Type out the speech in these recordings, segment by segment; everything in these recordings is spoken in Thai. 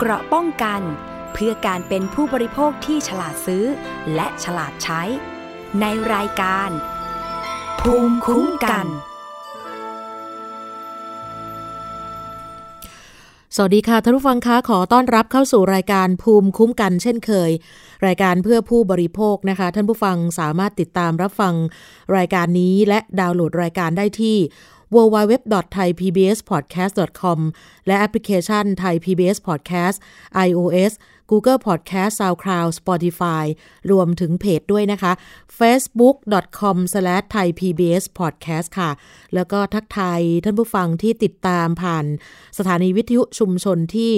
เกราะป้องกัน เพื่อการเป็นผู้บริโภคที่ฉลาดซื้อ และฉลาดใช้ ในรายการ ภูมิคุ้มกัน สวัสดีค่ะท่านผู้ฟังคะขอต้อนรับเข้าสู่รายการภูมิคุ้มกันเช่นเคย รายการเพื่อผู้บริโภคนะคะ ท่านผู้ฟังสามารถติดตามรับฟังรายการนี้และดาวน์โหลดรายการได้ที่ www.thaipbspodcast.com และแอปพลิเคชัน Thai PBS Podcast iOS Google Podcast SoundCloud Spotify รวมถึงเพจด้วยนะคะ facebook.com/thaipbspodcast ค่ะ แล้วก็ทักทายท่านผู้ฟังที่ติดตามผ่านสถานีวิทยุชุมชนที่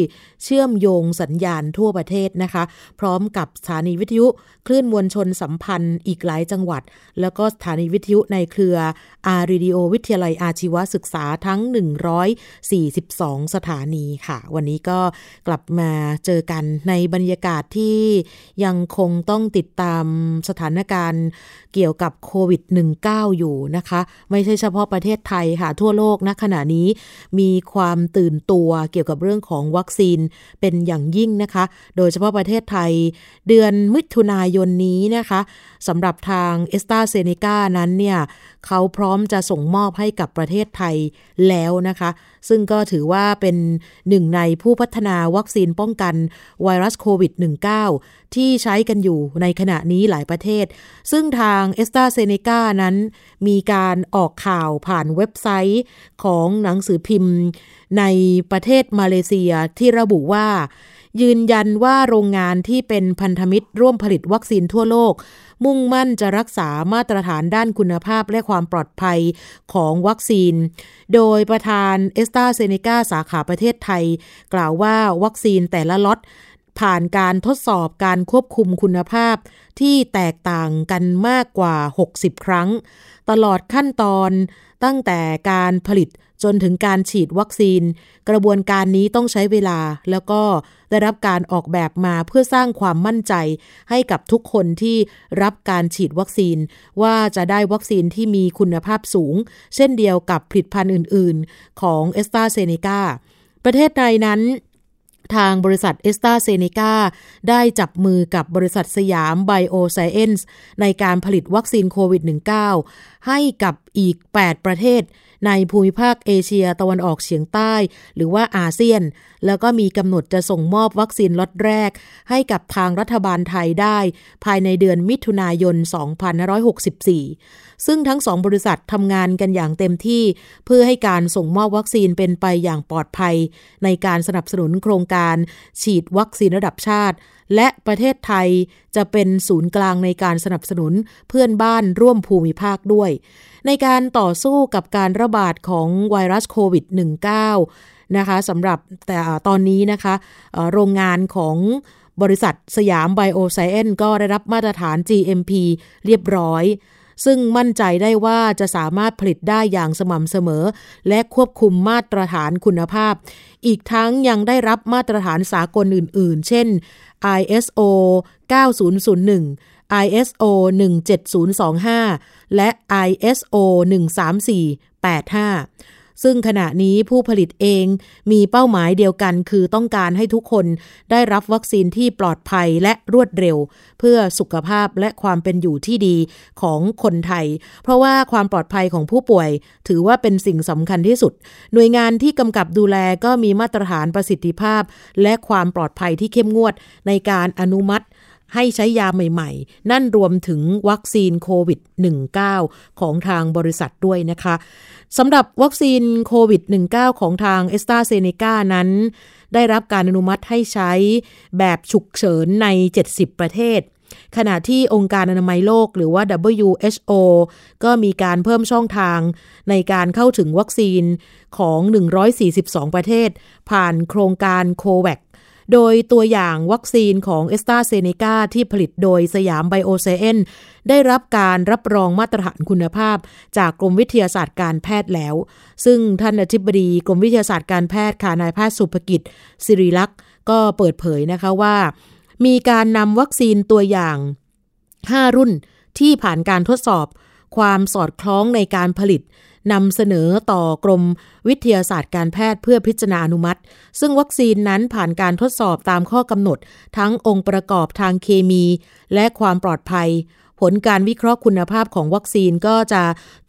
เชื่อมโยงสัญญาณทั่วประเทศนะคะ พร้อมกับสถานีวิทยุคลื่นมวลชนสัมพันธ์อีกหลายจังหวัด แล้วก็สถานีวิทยุในเครือR Radio วิทยาลัยอาชีวศึกษาทั้ง 142 สถานีค่ะ วันนี้ก็กลับมาเจอกันในบรรยากาศที่ยังคงต้องติดตามสถานการณ์เกี่ยวกับโควิด -19 อยู่นะคะ ไม่ใช่เฉพาะประเทศไทยค่ะทั่วโลกณขณะนี้มีความตื่นตัวเกี่ยวกับเรื่องของวัคซีนเป็นอย่างยิ่งนะคะ โดยเฉพาะประเทศไทย เดือนมิถุนายนนี้นะคะสำหรับทางเอสตาเซเนกานั้นเนี่ยเขาพร้อมจะส่งมอบให้กับประเทศไทยแล้วนะคะ ซึ่งก็ถือว่าเป็นหนึ่งในผู้พัฒนาวัคซีนป้องกันไวรัสโควิด -19 ที่ใช้กันอยู่ในขณะนี้หลายประเทศ ซึ่งทางเอสตาเซเนกานั้น มีการออกข่าวผ่านเว็บไซต์ของหนังสือพิมพ์ในประเทศมาเลเซียที่ระบุว่า ยืนยันว่าโรงงานที่เป็นพันธมิตรร่วมผลิตวัคซีนทั่วโลก มุ่งมั่นจะรักษามาตรฐานด้านคุณภาพและความปลอดภัยของวัคซีน โดยประธานเอสตาเซเนกาสาขาประเทศไทย กล่าวว่าวัคซีนแต่ละล็อตผ่านการทดสอบการควบคุมคุณภาพที่แตกต่างกันมากกว่า 60 ครั้ง ตลอดขั้นตอนตั้งแต่การผลิต จนถึงการฉีดวัคซีน กระบวนการนี้ต้องใช้เวลา แล้วก็ได้รับการออกแบบมาเพื่อสร้างความมั่นใจ ให้กับทุกคนที่รับการฉีดวัคซีน ว่าจะได้วัคซีนที่มีคุณภาพสูง เช่นเดียวกับผลิตภัณฑ์อื่น ๆ ของเอสตาเซเนกาประเทศไทยนั้นทางบริษัทเอสตาเซเนกาได้จับมือกับบริษัทสยามไบโอไซเอนซ์ในการผลิตวัคซีนโควิด -19 ให้กับอีก 8 ประเทศ ในภูมิภาคเอเชียตะวันออกเฉียงใต้ หรือว่าอาเซียน แล้วก็มีกำหนดจะส่งมอบวัคซีนล็อตแรก ให้กับทางรัฐบาลไทยได้ ภายในเดือนมิถุนายน 2564 ซึ่งทั้งสองบริษัททำงานกันอย่างเต็มที่ เพื่อให้การส่งมอบวัคซีนเป็นไปอย่างปลอดภัย ในการสนับสนุนโครงการ ฉีดวัคซีนระดับชาติ และประเทศไทยจะเป็นศูนย์กลางในการสนับสนุนเพื่อนบ้านร่วมภูมิภาคด้วย ในการต่อสู้กับการระบาดของไวรัสโควิด -19 นะคะสำหรับแต่ตอนนี้นะคะโรงงานของบริษัทสยามไบโอไซเอนก็ได้รับมาตรฐาน GMP เรียบร้อย ซึ่งมั่นใจได้ว่าจะสามารถผลิตได้อย่างสม่ำเสมอ และควบคุมมาตรฐานคุณภาพ อีกทั้งยังได้รับมาตรฐานสากลอื่น ๆ เช่น ISO 9001 ISO 17025 และ ISO 13485 ซึ่งขณะนี้ผู้ผลิตเองมีเป้าหมายเดียวกันคือต้องการให้ทุกคนได้รับวัคซีนที่ปลอดภัยและรวดเร็ว เพื่อสุขภาพและความเป็นอยู่ที่ดีของคนไทย เพราะว่าความปลอดภัยของผู้ป่วย ถือว่าเป็นสิ่งสำคัญที่สุด หน่วยงานที่กำกับดูแลก็มีมาตรฐานประสิทธิภาพ และความปลอดภัยที่เข้มงวดในการอนุมัติให้ใช้ยาใหม่ๆ นั่นรวมถึงวัคซีนโควิด -19 ของทางบริษัทด้วยนะคะ สำหรับวัคซีนโควิด -19 ของทางเอสตาเซเนกานั้น ได้รับการอนุมัติให้ใช้แบบฉุกเฉินใน 70 ประเทศ ขณะที่องค์การอนามัยโลกหรือว่า WHO ก็มีการเพิ่มช่องทางในการเข้าถึงวัคซีนของ 142 ประเทศ ผ่านโครงการ COVAX โดยตัวอย่างวัคซีนของเอสตาเซเนกาที่ผลิตโดยสยามไบโอไซเอนซ์ได้รับการรับรองมาตรฐานคุณภาพ จากกรมวิทยาศาสตร์การแพทย์แล้ว ซึ่งท่านอธิบดีกรมวิทยาศาสตร์การแพทย์ค่ะนายแพทย์ศุภกิจ ศิริลักษณ์ก็เปิดเผยนะคะว่า มีการนำวัคซีนตัวอย่าง 5 รุ่นที่ผ่านการทดสอบ ความสอดคล้องในการผลิต นำเสนอต่อกรมวิทยาศาสตร์การแพทย์เพื่อพิจารณาอนุมัติ ซึ่งวัคซีนนั้นผ่านการทดสอบตามข้อกำหนด ทั้งองค์ประกอบทางเคมี และความปลอดภัย ผลการวิเคราะห์คุณภาพของวัคซีนก็จะ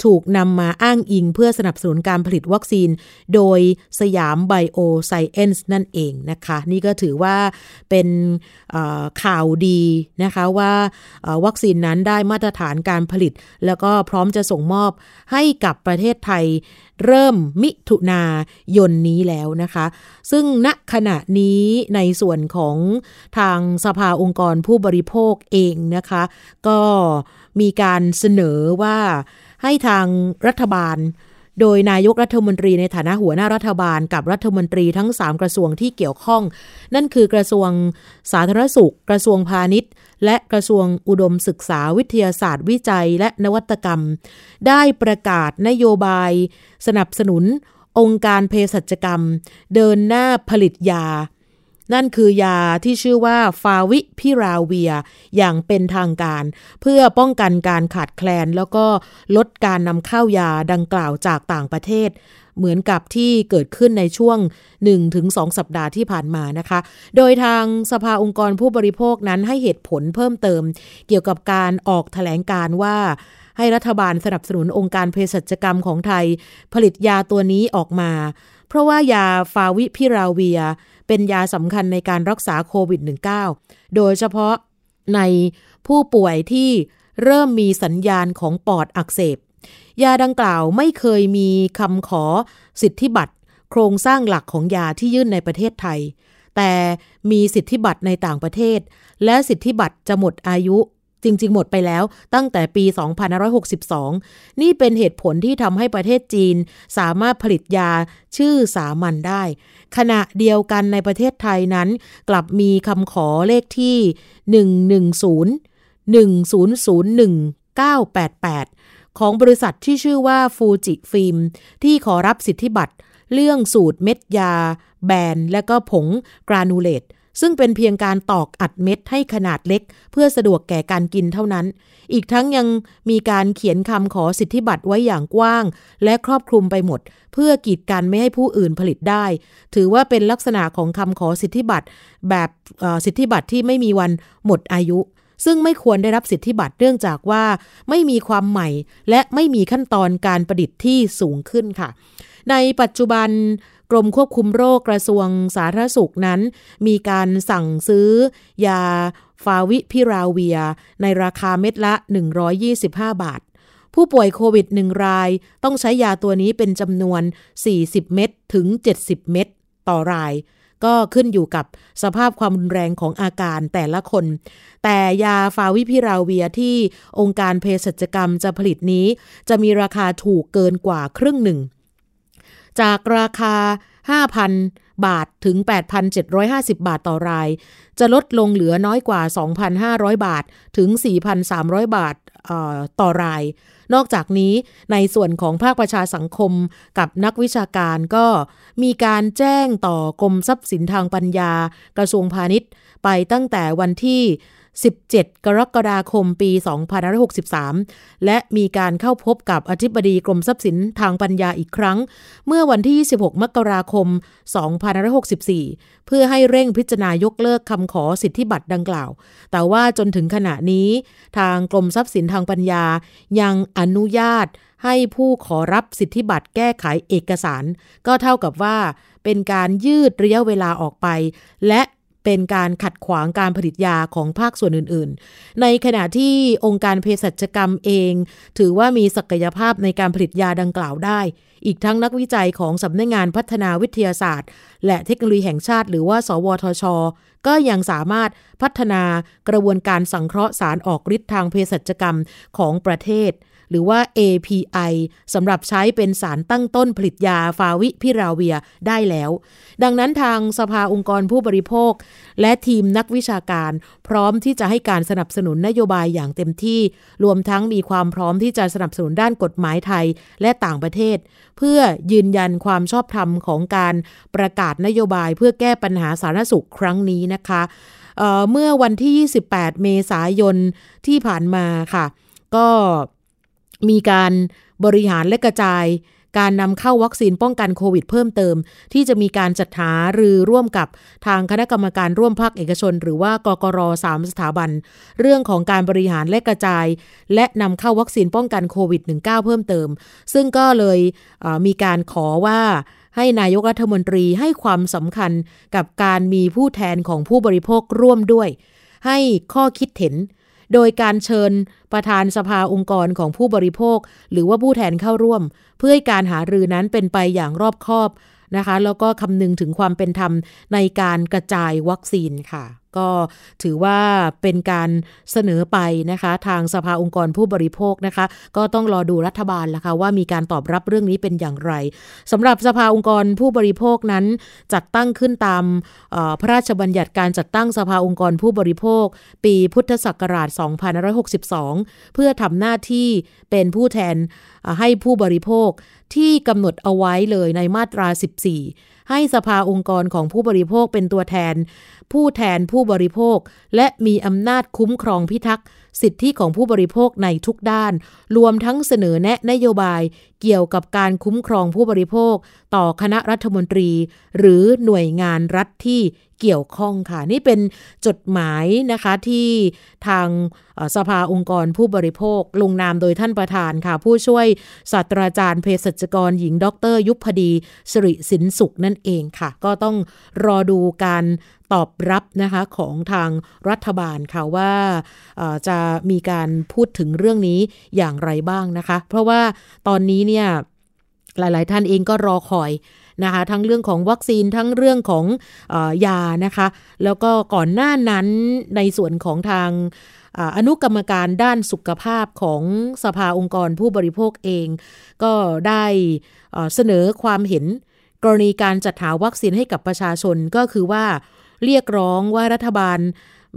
ถูกนำมาอ้างอิงเพื่อสนับสนุนการผลิตวัคซีน โดยสยามไบโอไซเอนซ์นั่นเองนะคะ นี่ก็ถือว่าเป็นข่าวดีนะคะว่าวัคซีนนั้นได้มาตรฐานการผลิต แล้วก็พร้อมจะส่งมอบให้กับประเทศไทย เริ่มมิถุนายนนี้แล้วนะคะ ซึ่งณขณะนี้ในส่วนของทางสภาองค์กรผู้บริโภคเองนะคะ ก็มีการเสนอว่าให้ทางรัฐบาล โดยนายกรัฐมนตรีในฐานะหัวหน้ารัฐบาลกับรัฐมนตรีทั้ง 3 กระทรวงที่เกี่ยวข้อง นั่นคือกระทรวงสาธารณสุข กระทรวงพาณิชย์ และกระทรวงอุดมศึกษาวิทยาศาสตร์วิจัยและนวัตกรรม ได้ประกาศนโยบาย สนับสนุน องค์การเภสัชกรรม เดินหน้าผลิตยา นั่นคือยาที่ชื่อว่าฟาวิพิราเวีย อย่างเป็นทางการ เพื่อป้องกันการขาดแคลน แล้วก็ลดการนำเข้ายาดังกล่าวจากต่างประเทศ เหมือนกับที่เกิดขึ้นในช่วง 1-2 สัปดาห์ที่ผ่านมานะคะ โดยทางสภาองค์กรผู้บริโภคนั้นให้เหตุผลเพิ่มเติม เกี่ยวกับการออกถแถลงการว่าให้รัฐบาลสนับสนุนองค์การเภสัชกรรมของไทย ผลิตยาตัวนี้ออกมา เพราะว่ายาฟาวิพิราเวีย เป็นยาสำคัญในการรักษาโควิด -19 โดยเฉพาะในผู้ป่วยที่เริ่มมีสัญญาณของปอดอักเสบ ยาดังกล่าวไม่เคยมีคำขอสิทธิบัตรโครงสร้างหลักของยาที่ยื่นในประเทศไทย แต่มีสิทธิบัตรในต่างประเทศ และสิทธิบัตรจะหมดอายุ จริง ๆ หมดไปแล้วตั้งแต่ปี 2562 นี่เป็นเหตุผลที่ทำให้ประเทศจีนสามารถผลิตยาชื่อสามัญได้ ขณะเดียวกันในประเทศไทยนั้น กลับมีคำขอเลขที่ 110 1001988 ของบริษัทที่ชื่อว่าฟูจิฟิล์มที่ขอรับสิทธิบัตรเรื่องสูตรเม็ดยา แบนและก็ผงกรานูเลต ซึ่งเป็นเพียงการตอกอัดเม็ดให้ขนาดเล็ก เพื่อสะดวกแก่การกินเท่านั้น อีกทั้งยังมีการเขียนคำขอสิทธิบัตรไว้อย่างกว้าง และครอบคลุมไปหมด เพื่อกีดกันไม่ให้ผู้อื่นผลิตได้ ถือว่าเป็นลักษณะของคำขอสิทธิบัตรแบบสิทธิบัตรที่ไม่มีวันหมดอายุ ซึ่งไม่ควรได้รับสิทธิบัตรเนื่องจากว่าไม่มีความใหม่ และไม่มีขั้นตอนการประดิษฐ์ที่สูงขึ้นค่ะ ในปัจจุบัน กรมควบคุมโรคกระทรวงสาธารณสุขนั้น มีการสั่งซื้อยาฟาวิพิราเวีย ในราคาเม็ดละ 125 บาท ผู้ป่วยโควิดหนึ่งรายต้องใช้ยาตัวนี้เป็นจำนวน 40 เม็ดถึง 70 เม็ดต่อราย ก็ขึ้นอยู่กับสภาพความรุนแรงของอาการแต่ละคน แต่ยาฟาวิพิราเวียที่องค์การเภสัชกรรมจะผลิตนี้ จะมีราคาถูกเกินกว่าครึ่งหนึ่ง จากราคา 5,000 บาทถึง 8,750 บาทต่อราย จะลดลงเหลือน้อยกว่า 2,500 บาทถึง 4,300 บาทต่อราย นอกจากนี้ในส่วนของภาคประชาสังคมกับนักวิชาการก็มีการแจ้งต่อกรมทรัพย์สินทางปัญญา กระทรวงพาณิชย์ ไปตั้งแต่วันที่ 17 กรกฎาคมปี2563 และมีการเข้าพบกับอธิบดีกรมทรัพย์สินทางปัญญาอีกครั้ง เมื่อวันที่ 26 มกราคม 2564 เพื่อให้เร่งพิจารณายกเลิกคำขอสิทธิบัตรดังกล่าว แต่ว่าจนถึงขณะนี้ ทางกรมทรัพย์สินทางปัญญายังอนุญาตให้ผู้ขอรับสิทธิบัตรแก้ไขเอกสาร ก็เท่ากับว่าเป็นการยืดระยะเวลาออกไป และ เป็นการขัดขวางการผลิตยาของภาคส่วนอื่นๆ ในขณะที่องค์การเภสัชกรรมเอง ถือว่ามีศักยภาพในการผลิตยาดังกล่าวได้ อีกทั้งนักวิจัยของสำนักงงานพัฒนาวิทยาศาสตร์ และเทคโนโลยีแห่งชาติ หรือว่า สวทช ก็ยังสามารถพัฒนากระบวนการสังเคราะห์สารออกฤทธิ์ทางเภสัชกรรมของประเทศ หรือว่า API สำหรับใช้เป็นสารตั้งต้นผลิตยาฟาวิพิราเวียได้แล้ว ดังนั้นทางสภาองค์กรผู้บริโภค และทีมนักวิชาการ พร้อมที่จะให้การสนับสนุนนโยบายอย่างเต็มที่ รวมทั้งมีความพร้อมที่จะสนับสนุนด้านกฎหมายไทยและต่างประเทศ เพื่อยืนยันความชอบธรรมของการประกาศนโยบายเพื่อแก้ปัญหาสาธารณสุขครั้งนี้นะคะเเมื่อวันที่ 28 เมษายนที่ผ่านมาค่ะ ก็ มีการบริหารและกระจาย การนำเข้าวัคซีนป้องกันโควิดเพิ่มเติม ที่จะมีการจัดหาหรือร่วมกับทางคณะกรรมการร่วมภาคเอกชน หรือว่ากกรสามสถาบัน เรื่องของการบริหารและกระจาย และนำเข้าวัคซีนป้องกันโควิด -19 เพิ่มเติม ซึ่งก็เลยมีการขอว่าให้นายกรัฐมนตรีให้ความสำคัญกับการมีผู้แทนของผู้บริโภคร่วมด้วย ให้ข้อคิดเห็น โดยการเชิญประธานสภาองค์กรของผู้บริโภค หรือว่าผู้แทนเข้าร่วม เพื่อให้การหารือนั้นเป็นไปอย่างรอบคอบนะคะ แล้วก็คำนึงถึงความเป็นธรรมในการกระจายวัคซีนค่ะ ก็ถือว่าเป็นการเสนอไปนะคะ ทางสภาองค์กรผู้บริโภคนะคะ ก็ต้องรอดูรัฐบาลละคะว่ามีการตอบรับเรื่องนี้เป็นอย่างไรสำหรับสภาองค์กรผู้บริโภคนั้น จัดตั้งขึ้นตามพระราชบัญญัติการจัดตั้งสภาองค์กรผู้บริโภค ปีพุทธศักราช 2562 เพื่อทำหน้าที่เป็นผู้แทนให้ผู้บริโภคที่กำหนดเอาไว้เลยในมาตรา 14 ให้สภาองค์กรของผู้บริโภคเป็นตัวแทน ผู้แทนผู้บริโภค และมีอำนาจคุ้มครองพิทักษ์ สิทธิของผู้บริโภคในทุกด้าน รวมทั้งเสนอแนะนโยบายเกี่ยวกับการคุ้มครองผู้บริโภค ต่อคณะรัฐมนตรี หรือหน่วยงานรัฐที่เกี่ยวข้องค่ะ นี่เป็นจดหมายนะคะที่ทางสภาองค์กรผู้บริโภค ลงนามโดยท่านประธานค่ะ ผู้ช่วยศาสตราจารย์เภสัชกรหญิง ดร ยุพดีสิริสินสุขนั่นเองค่ะ ก็ต้องรอดูการ ตอบรับนะคะของทางรัฐบาลค่ะว่าจะมีการพูดถึงเรื่องนี้อย่างไรบ้างนะคะ เพราะว่าตอนนี้เนี่ยหลาย ๆ ท่านเองก็รอคอยนะคะทั้งเรื่องของวัคซีนทั้งเรื่องของอยานะคะ แล้วก็ก่อนหน้านั้นในส่วนของทางอนุกรรมการด้านสุขภาพของสภาองค์กรผู้บริโภคเอง ก็ได้เสนอความเห็นกรณีการจัดหาวัคซีนให้กับประชาชนก็คือว่า เรียกร้องว่ารัฐบาล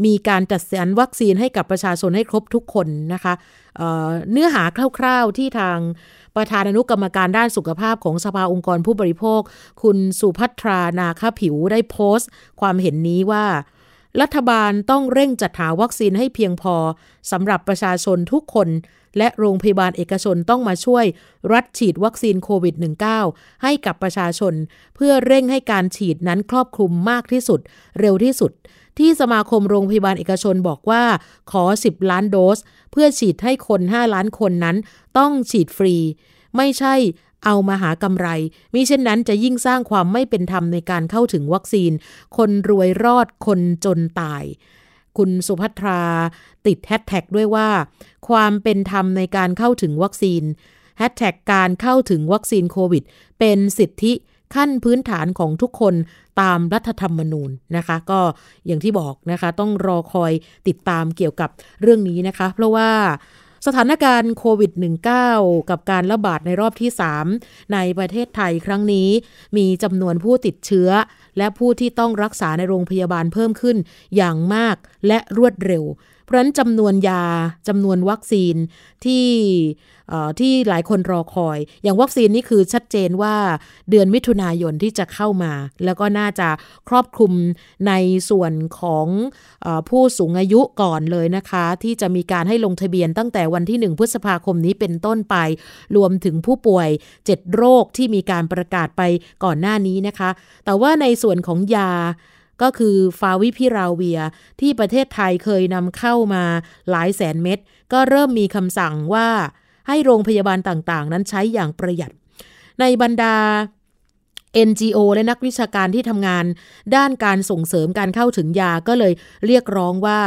มีการจัดสรรวัคซีนให้กับประชาชนให้ครบทุกคนนะคะเเนื้อหาคร่าวๆที่ทางประธานอนุกรรมการด้านสุขภาพของสภาองค์กรผู้บริโภค คุณสุพัทรานาคผิวได้โพสต์ ความเห็นนี้ว่า รัฐบาลต้องเร่งจัดหาวัคซีนให้เพียงพอสำหรับประชาชนทุกคน และโรงพยาบาลเอกชนต้องมาช่วยรัดฉีดวัคซีนโควิด -19 ให้กับประชาชน เพื่อเร่งให้การฉีดนั้นครอบคลุมมากที่สุด เร็วที่สุด ที่สมาคมโรงพยาบาลเอกชนบอกว่า ขอ 10 ล้านโดส เพื่อฉีดให้คน 5 ล้านคนนั้น ต้องฉีดฟรี ไม่ใช่เอามาหากำไร มิเช่นนั้นจะยิ่งสร้างความไม่เป็นธรรมในการเข้าถึงวัคซีน คนรวยรอดคนจนตาย คุณสุภัทราติดแฮชแท็กด้วยว่า ความเป็นธรรมในการเข้าถึงวัคซีนแฮชแท็กการเข้าถึงวัคซีนโควิด เป็นสิทธิขั้นพื้นฐานของทุกคนตามรัฐธรรมนูญนะคะ ก็อย่างที่บอกนะคะ ต้องรอคอยติดตามเกี่ยวกับเรื่องนี้นะคะ เพราะว่า สถานการณ์โควิด -19 กับการระบาดในรอบที่ 3 ในประเทศไทยครั้งนี้ มีจำนวนผู้ติดเชื้อ และผู้ที่ต้องรักษาในโรงพยาบาลเพิ่มขึ้นอย่างมากและรวดเร็ว เพราะนั้นจำนวนยาจำนวนวัคซีนที่ที่หลายคนรอคอย อย่างวัคซีนนี่คือชัดเจนว่าเดือนมิถุนายนที่จะเข้ามา แล้วก็น่าจะครอบคลุมในส่วนของอผู้สูงอายุก่อนเลยนะคะ ที่จะมีการให้ลงทะเบียนตั้งแต่วันที่ 1 พฤษภาคมนี้เป็นต้นไป รวมถึงผู้ป่วย 7 โรคที่มีการประกาศไปก่อนหน้านี้นะคะ แต่ว่าในส่วนของยา ก็คือฟาวิพิราเวีย ที่ประเทศไทยเคยนำเข้ามาหลายแสนเม็ดก็เริ่มมีคำสั่งว่าให้โรงพยาบาลต่างๆ นั้นใช้อย่างประหยัด ในบรรดา NGO และนักวิชาการที่ทำงาน ด้านการส่งเสริมการเข้าถึงยาก็เลยเรียกร้องว่า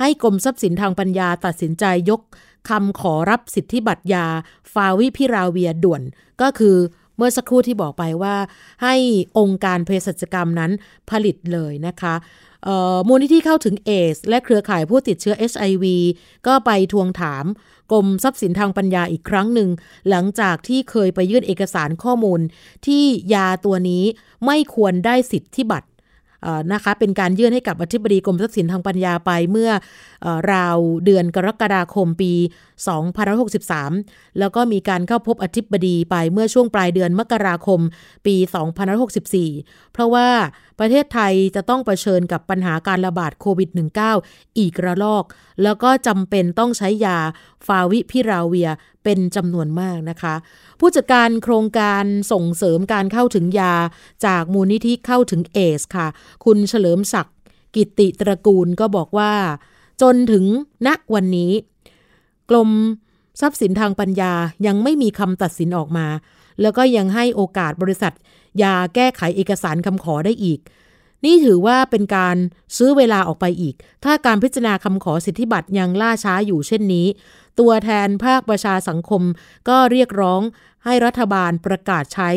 ให้กรมทรัพย์สินทางปัญญาตัดสินใจยกคำขอรับสิทธิบัตรยาฟาวิพิราเวียด่วนก็คือ เมื่อสักครู่ที่บอกไปว่าให้องค์การเภสัชกรรมนั้นผลิตเลยนะคะมูลนิธิเข้าถึงเอส และเครือข่ายผู้ติดเชื้อ HIV ก็ไปทวงถามกรมทรัพย์สินทางปัญญาอีกครั้งหนึ่ง หลังจากที่เคยไปยื่นเอกสารข้อมูล ที่ยาตัวนี้ไม่ควรได้สิทธิบัตร นะคะเป็นการยื่นให้กับอธิบดีกรมทรัพย์สินทางปัญญาไปเมื่ออราวเดือนกรกฎาคมปี 2563 แล้วก็มีการเข้าพบอธิบดีไปเมื่อช่วงปลายเดือนมกราคมปี 2564 เพราะว่าประเทศไทยจะต้องเผชิญกับปัญหาการระบาดโควิด -19 อีกระลอก แล้วก็จำเป็นต้องใช้ยาฟาวิพิราเวียเป็นจำนวนมากนะคะ ผู้จัดการโครงการส่งเสริมการเข้าถึงยาจากมูลนิธิเข้าถึงเอสค่ะ คุณเฉลิมศักดิ์กิติตระกูลก็บอกว่า จนถึงณวันนี้กรมทรัพย์สินทางปัญญายังไม่มีคำตัดสินออกมา แล้วก็ยังให้โอกาสบริษัท ยาแก้ไขเอกสารคำขอได้อีก นี่ถือว่าเป็นการซื้อเวลาออกไปอีก ถ้าการพิจารณาคำขอสิทธิบัตรยังล่าช้าอยู่เช่นนี้ ตัวแทนภาคประชาสังคมก็เรียกร้องให้รัฐบาลประกาศใช้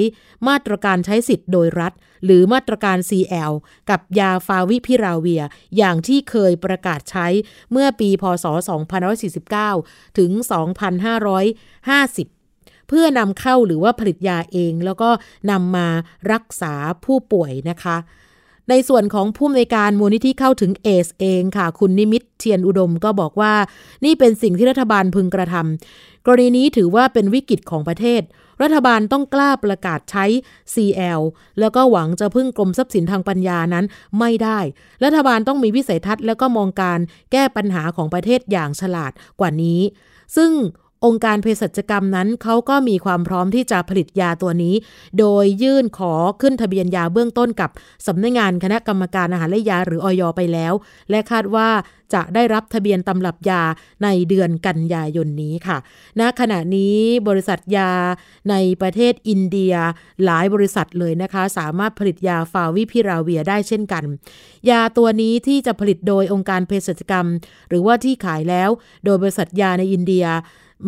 มาตรการใช้สิทธิ์โดยรัฐ หรือมาตรการ CL กับยาฟาวิพิราเวีย อย่างที่เคยประกาศใช้เมื่อปีพศ 2549 ถึง 2550 เพื่อนำเข้าหรือว่าผลิตยาเอง แล้วก็นำมารักษาผู้ป่วยนะคะ ในส่วนของผู้อำนวยการมูลนิธิเข้าถึงเอสเองค่ะ คุณนิมิตเทียนอุดมก็บอกว่า นี่เป็นสิ่งที่รัฐบาลพึงกระทำกรณีนี้ถือว่าเป็นวิกฤตของประเทศรัฐบาลต้องกล้าประกาศใช้ CL แล้วก็หวังจะพึ่งกรมทรัพย์สินทางปัญญานั้นไม่ได้ รัฐบาลต้องมีวิสัยทัศน์แล้วก็มองการแก้ปัญหาของประเทศอย่างฉลาดกว่านี้ ซึ่ง องค์การเภสัชกรรมนั้นเขาก็มีความพร้อมที่จะผลิตยาตัวนี้ โดยยื่นขอขึ้นทะเบียนยาเบื้องต้นกับสำนักงงานคณะกรรมการอาหารและยาหรืออยไปแล้ว และคาดว่าจะได้รับทะเบียนตำรับยาในเดือนกันยายนนี้ค่ะ ณ ขณะนี้บริษัทยาในประเทศอินเดียหลายบริษัทเลยนะคะ สามารถผลิตยาฟาวิพิราเวียได้เช่นกัน ยาตัวนี้ที่จะผลิตโดยองค์การเภสัชกรรม หรือว่าที่ขายแล้ว โดยบริษัทยาในอินเดีย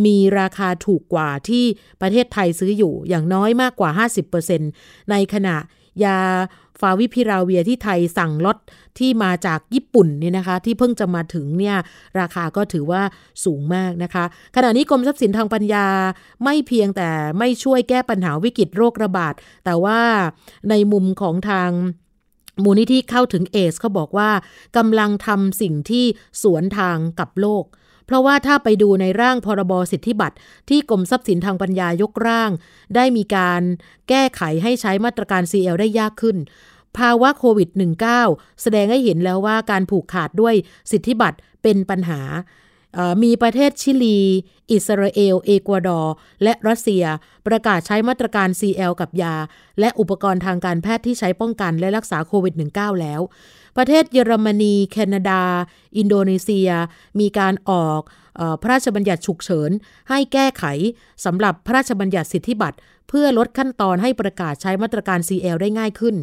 มีราคาถูกกว่าที่ประเทศไทยซื้ออยู่อย่างน้อยมากกว่า 50%ในขณะยาฟาวิพิราเวียที่ไทยสั่งลดที่มาจากญี่ปุ่นเนี่ยนะคะ ที่เพิ่งจะมาถึงเนี่ยราคาก็ถือว่าสูงมากนะคะ ขณะนี้กรมทรัพย์สินทางปัญญาไม่เพียงแต่ไม่ช่วยแก้ปัญหาวิกฤตโรคระบาด แต่ว่าในมุมของทางมูลนิธิเข้าถึงเอสเขาบอกว่ากำลังทำสิ่งที่สวนทางกับโลก เพราะว่าถ้าไปดูในร่างพรบสิทธิบัตรที่กรมทรัพย์สินทางปัญญายกร่าง ได้มีการแก้ไขให้ใช้มาตรการ CL ได้ยากขึ้น ภาวะโควิด -19 แสดงให้เห็นแล้วว่าการผูกขาดด้วยสิทธิบัตรเป็นปัญหามีประเทศชิลี อิสราเอล เอกวาดอร์ และรัสเซีย ประกาศใช้มาตรการ CL กับยา และอุปกรณ์ทางการแพทย์ที่ใช้ป้องกันและรักษาโควิด -19 แล้ว ประเทศเยอรมนี แคนาดา อินโดนีเซีย มีการออกพระราชบัญญัติฉุกเฉิน ให้แก้ไขสำหรับพระราชบัญญัติสิทธิบัตร เพื่อลดขั้นตอนให้ประกาศใช้มาตรการ CL ได้ง่ายขึ้น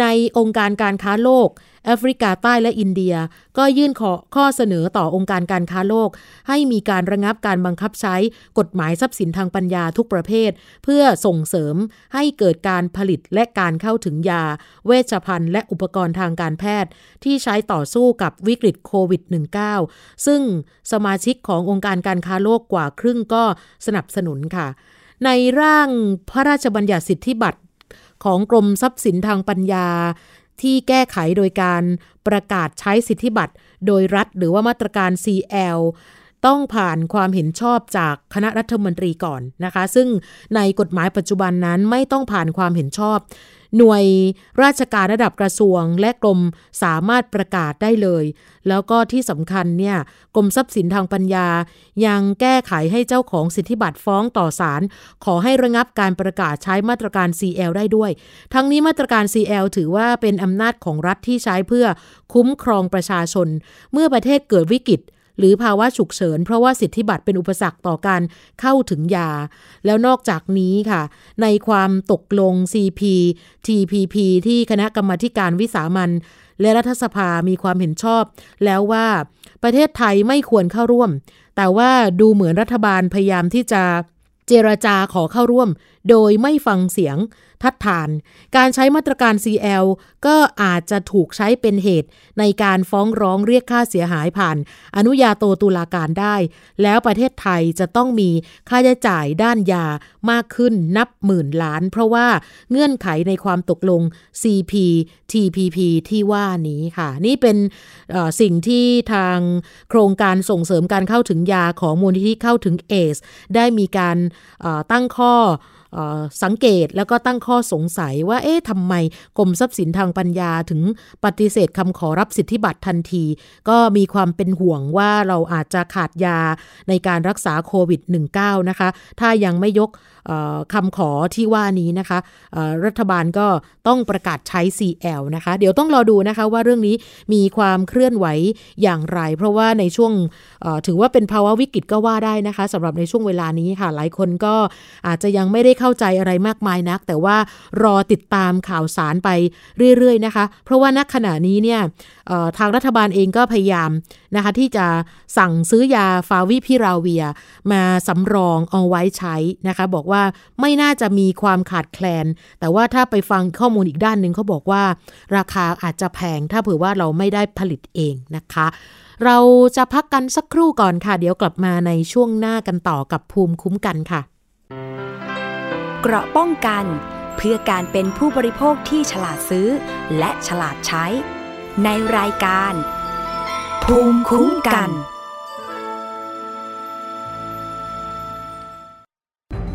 ในองค์การการค้าโลก แอฟริกาใต้และอินเดีย ก็ยื่นขอข้อเสนอต่อองค์การการค้าโลก ให้มีการระงับการบังคับใช้กฎหมายทรัพย์สินทางปัญญาทุกประเภท เพื่อส่งเสริมให้เกิดการผลิตและการเข้าถึงยา เวชภัณฑ์และอุปกรณ์ทางการแพทย์ ที่ใช้ต่อสู้กับวิกฤตโควิด -19 ซึ่งสมาชิกขององค์การการค้าโลกกว่าครึ่งก็สนับสนุนค่ะ ในร่างพระราชบัญญัติสิทธิบัตรของกรมทรัพย์สินทางปัญญา ที่แก้ไขโดยการประกาศใช้สิทธิบัตรโดยรัฐหรือว่ามาตรการ CL ต้องผ่านความเห็นชอบจากคณะรัฐมนตรีก่อนนะคะ ซึ่งในกฎหมายปัจจุบันนั้นไม่ต้องผ่านความเห็นชอบ หน่วยราชการระดับกระทรวงและกรมสามารถประกาศได้เลย แล้วก็ที่สำคัญเนี่ยกรมทรัพย์สินทางปัญญา ยังแก้ไขให้เจ้าของสิทธิบัตรฟ้องต่อศาลขอให้ระงับการประกาศใช้มาตรการ CL ได้ด้วย ทั้งนี้มาตรการ CL ถือว่าเป็นอำนาจของรัฐที่ใช้เพื่อคุ้มครองประชาชน เมื่อประเทศเกิดวิกฤต หรือภาวะฉุกเฉิน เพราะว่าสิทธิบัตรเป็นอุปสรรคต่อการเข้าถึงยา แล้วนอกจากนี้ค่ะ ในความตกลง CP TPP ที่คณะกรรมการวิสามันและรัฐสภามีความเห็นชอบ แล้วว่าประเทศไทยไม่ควรเข้าร่วม แต่ว่าดูเหมือนรัฐบาลพยายามที่จะเจรจาขอเข้าร่วม โดยไม่ฟังเสียง ทัดทาน การใช้มาตรการ CL ก็อาจจะถูกใช้เป็นเหตุในการฟ้องร้องเรียกค่าเสียหายผ่าน อนุญาโตตุลาการได้ แล้วประเทศไทยจะต้องมีค่าใช้จ่ายด้านยามากขึ้นนับหมื่นล้าน เพราะว่าเงื่อนไขในความตกลง CP TPP ที่ว่านี้ค่ะ นี่เป็นสิ่งที่ทางโครงการส่งเสริมการเข้าถึงยาของมูลนิธิเข้าถึงเอสได้มีการตั้งข้อ สังเกตแล้วก็ตั้งข้อสงสัยว่าเอ๊ะทำไมกรมทรัพย์สินทางปัญญาถึงปฏิเสธคำขอรับสิทธิบัตรทันที ก็มีความเป็นห่วงว่าเราอาจจะขาดยาในการรักษาโควิด -19 นะคะ ถ้ายังไม่ยก คำขอที่ว่านี้นะคะรัฐบาลก็ต้องประกาศใช้ CL นะคะ เดี๋ยวต้องรอดูนะคะว่าเรื่องนี้มีความเคลื่อนไหวอย่างไร เพราะว่าในช่วงถือว่าเป็นภาวะวิกฤตก็ว่าได้นะคะสำหรับในช่วงเวลานี้ค่ะ หลายคนก็อาจจะยังไม่ได้เข้าใจอะไรมากมายนัก แต่ว่ารอติดตามข่าวสารไปเรื่อยๆนะคะ เพราะว่าณขณะนี้เนี่ยทางรัฐบาลเองก็พยายามนะคะที่จะสั่งซื้อยาฟาวิพิราเวียมาสำรองเอาไว้ใช้นะคะ บอกว่าไม่น่าจะมีความขาดแคลน แต่ว่าถ้าไปฟังข้อมูลอีกด้านหนึ่งเขาบอกว่า ราคาอาจจะแพงถ้าเผื่อว่าเราไม่ได้ผลิตเองนะคะ เราจะพักกันสักครู่ก่อนค่ะ เดี๋ยวกลับมาในช่วงหน้ากันต่อกับภูมิคุ้มกันค่ะ เกราะป้องกันเพื่อการเป็นผู้บริโภคที่ฉลาดซื้อ และฉลาดใช้ ในรายการ ภูมิคุ้มกัน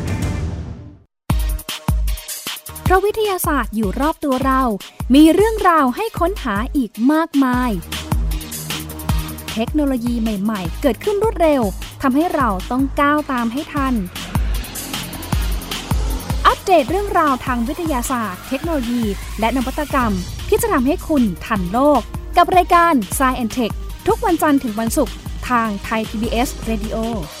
เพ ราะวิทยาศาสตร์อยู่รอบตัวเรา มีเรื่องราวให้ค้นหาอีกมากมาย เทคโนโลยีใหม่ๆ เกิดขึ้นรวดเร็วทำให้เราต้องก้าวตามให้ทัน อัปเดตเรื่องราวทางวิทยาศาสตร์ เทคโนโลยี และนวัตกรรม ที่จะทำให้คุณทันโลก กับรายการ Science t e c h ทุกวันจันทร์ถึงวันศุกร์ทางไทย PBS Radio ม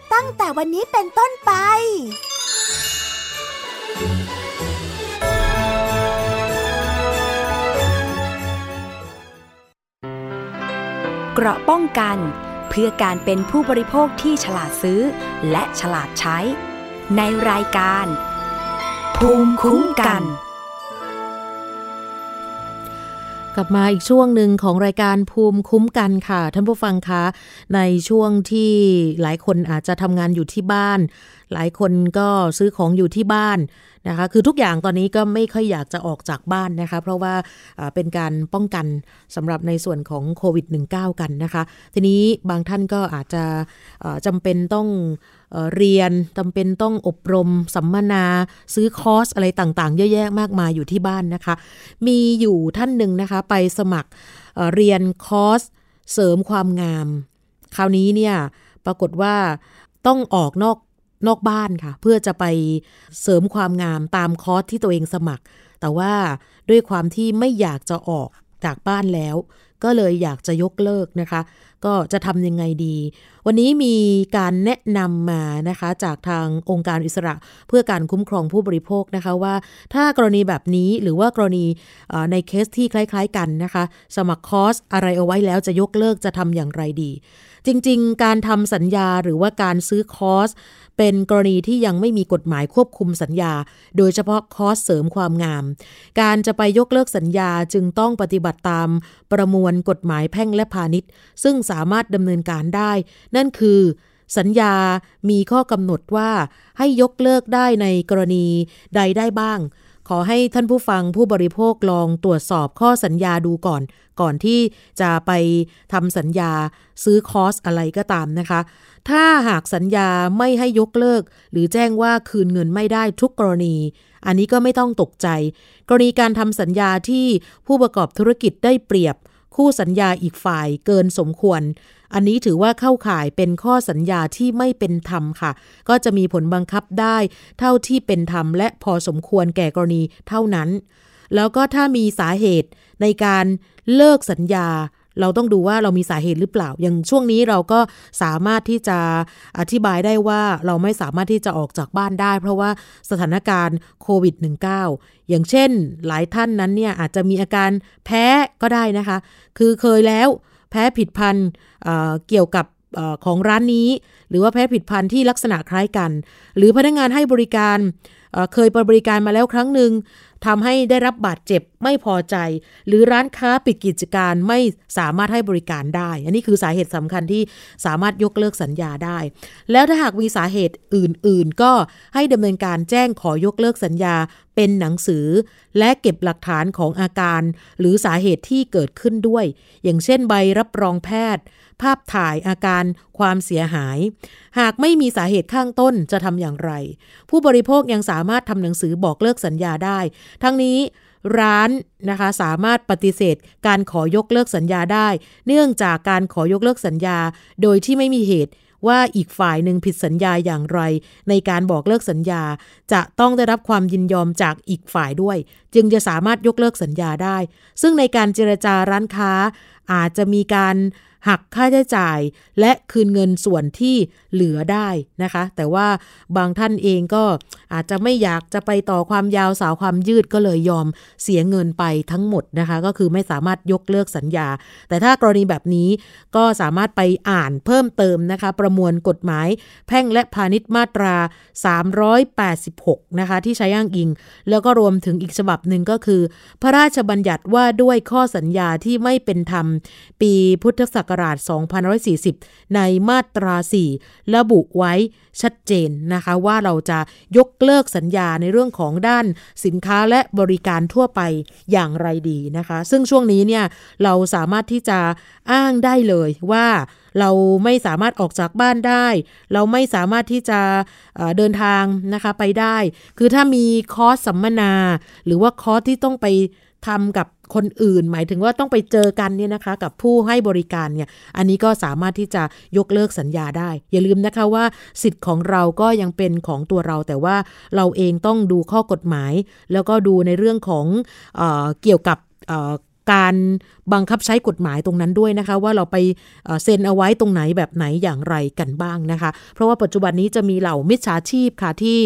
ตั้งแต่วันนี้เป็นต้นไปเกราะป้องกัน เพื่อการเป็นผู้บริโภคที่ฉลาดซื้อ และฉลาดใช้ ในรายการ ภูมิคุ้มกัน กลับมาอีกช่วงหนึ่งของรายการภูมิคุ้มกันค่ะ ท่านผู้ฟังคะ ในช่วงที่หลายคนอาจจะทำงานอยู่ที่บ้าน หลายคนก็ซื้อของอยู่ที่บ้านนะคะ คือทุกอย่างตอนนี้ก็ไม่ค่อยอยากจะออกจากบ้านนะคะ เพราะว่าเป็นการป้องกันสำหรับในส่วนของโควิด -19 กันนะคะ ทีนี้บางท่านก็อาจจะจำเป็นต้องเรียนจำเป็นต้องอบรม สัมมนา ซื้อคอร์สอะไรต่างๆ เยอะแยะมากมายอยู่ที่บ้านนะคะ มีอยู่ท่านหนึ่งนะคะ ไปสมัครเรียนคอร์สเสริมความงาม คราวนี้เนี่ยปรากฏว่าต้องออกนอก นอกบ้านค่ะ เพื่อจะไปเสริมความงามตามคอร์สที่ตัวเองสมัคร แต่ว่าด้วยความที่ไม่อยากจะออกจากบ้านแล้ว ก็เลยอยากจะยกเลิกนะคะ ก็จะทำยังไงดี วันนี้มีการแนะนำมานะคะ จากทางองค์การอิสระเพื่อการคุ้มครองผู้บริโภคนะคะว่า ถ้ากรณีแบบนี้หรือว่ากรณีในเคสที่คล้าย ๆ กันนะคะ สมัครคอร์สอะไรเอาไว้แล้วจะยกเลิกจะทำอย่างไรดี จริง ๆ การทำสัญญาหรือว่าการซื้อคอร์สเป็นกรณีที่ยังไม่มีกฎหมายควบคุมสัญญา โดยเฉพาะคอร์สเสริมความงาม การจะไปยกเลิกสัญญาจึงต้องปฏิบัติตามประมวลวลกฎหมายแพ่งและพาณิชย์ ซึ่งสามารถดำเนินการได้ นั่นคือ สัญญามีข้อกำหนดว่าให้ยกเลิกได้ในกรณีใดได้บ้าง ขอให้ท่านผู้ฟังผู้บริโภคลองตรวจสอบข้อสัญญาดูก่อน ก่อนที่จะไปทำสัญญาซื้อคอร์สอะไรก็ตามนะคะ ถ้าหากสัญญาไม่ให้ยกเลิก หรือแจ้งว่าคืนเงินไม่ได้ทุกกรณี อันนี้ก็ไม่ต้องตกใจ กรณีการทำสัญญาที่ผู้ประกอบธุรกิจได้เปรียบ คู่สัญญาอีกฝ่ายเกินสมควร อันนี้ถือว่าเข้าข่ายเป็นข้อสัญญาที่ไม่เป็นธรรมค่ะ ก็จะมีผลบังคับได้ เท่าที่เป็นธรรมและพอสมควรแก่กรณีเท่านั้น แล้วก็ถ้ามีสาเหตุในการเลิกสัญญา เราต้องดูว่าเรามีสาเหตุหรือเปล่า อย่างช่วงนี้เราก็สามารถที่จะอธิบายได้ว่าเราไม่สามารถที่จะออกจากบ้านได้ เพราะว่าสถานการณ์โควิด -19 อย่างเช่น หลายท่านนั้นเนี่ยอาจจะมีอาการแพ้ก็ได้นะคะ คือเคยแล้วแพ้ผิดพันธุ์เเกี่ยวกับอของร้านนี้ หรือว่าแพ้ผิดพันธุ์ที่ลักษณะคล้ายกัน หรือพนักงงานให้บริการ เคยบริการมาแล้วครั้งหนึ่งทำให้ได้รับบาดเจ็บไม่พอใจ หรือร้านค้าปิดกิจการไม่สามารถให้บริการได้ อันนี้คือสาเหตุสำคัญที่สามารถยกเลิกสัญญาได้ แล้วถ้าหากมีสาเหตุอื่น ๆ ก็ให้ดำเนินการแจ้งขอยกเลิกสัญญาเป็นหนังสือ และเก็บหลักฐานของอาการ หรือสาเหตุที่เกิดขึ้นด้วย อย่างเช่นใบรับรองแพทย์ ภาพถ่ายอาการความเสียหาย หากไม่มีสาเหตุข้างต้นจะทำอย่างไร ผู้บริโภคยังสามารถทำหนังสือบอกเลิกสัญญาได้ ทั้งนี้ร้านนะคะสามารถปฏิเสธการขอยกเลิกสัญญาได้ เนื่องจากการขอยกเลิกสัญญา โดยที่ไม่มีเหตุว่าอีกฝ่ายหนึ่งผิดสัญญาอย่างไร ในการบอกเลิกสัญญา จะต้องได้รับความยินยอมจากอีกฝ่ายด้วย จึงจะสามารถยกเลิกสัญญาได้ ซึ่งในการเจรจาร้านค้าอาจจะมีการ หักค่าใช้จ่าย และคืนเงินส่วนที่เหลือได้นะคะ แต่ว่าบางท่านเองก็ อาจจะไม่อยากจะไปต่อความยาวสาวความยืดก็เลยยอมเสียเงินไปทั้งหมดนะคะ ก็คือไม่สามารถยกเลิกสัญญา แต่ถ้ากรณีแบบนี้ก็สามารถไปอ่านเพิ่มเติมนะคะ ประมวลกฎหมาย แพ่งและพาณิชย์มาตรา 386 นะคะ ที่ใช้อ้างอิง แล้วก็รวมถึงอีกฉบับหนึ่งก็คือ พระราชบัญญัติว่าด้วยข้อสัญญาที่ไม่เป็นธรรม ปีพุทธศักราช 2540 ในมาตรา 4 ระบุไว้ชัดเจนนะคะ ว่าเราจะยกเลิกสัญญาในเรื่องของด้านสินค้าและบริการทั่วไปอย่างไรดีนะคะ ซึ่งช่วงนี้เนี่ยเราสามารถที่จะอ้างได้เลยว่าเราไม่สามารถออกจากบ้านได้ เราไม่สามารถที่จะเดินทางนะคะไปได้ คือถ้ามีคอร์สสัมมนา หรือว่าคอร์สที่ต้องไป ทำกับคนอื่น หมายถึงว่าต้องไปเจอกันเนี่ยนะคะ กับผู้ให้บริการเนี่ย อันนี้ก็สามารถที่จะยกเลิกสัญญาได้ อย่าลืมนะคะว่าสิทธิ์ของเราก็ยังเป็นของตัวเรา แต่ว่าเราเองต้องดูข้อกฎหมาย แล้วก็ดูในเรื่องของเออเกี่ยวกับ การบังคับใช้กฎหมายตรงนั้นด้วยนะคะ ว่าเราไปเซ็นเอาไว้ตรงไหนแบบไหนอย่างไรกันบ้างนะคะ เพราะว่าปัจจุบันนี้จะมีเหล่ามิจฉาชีพค่ะที่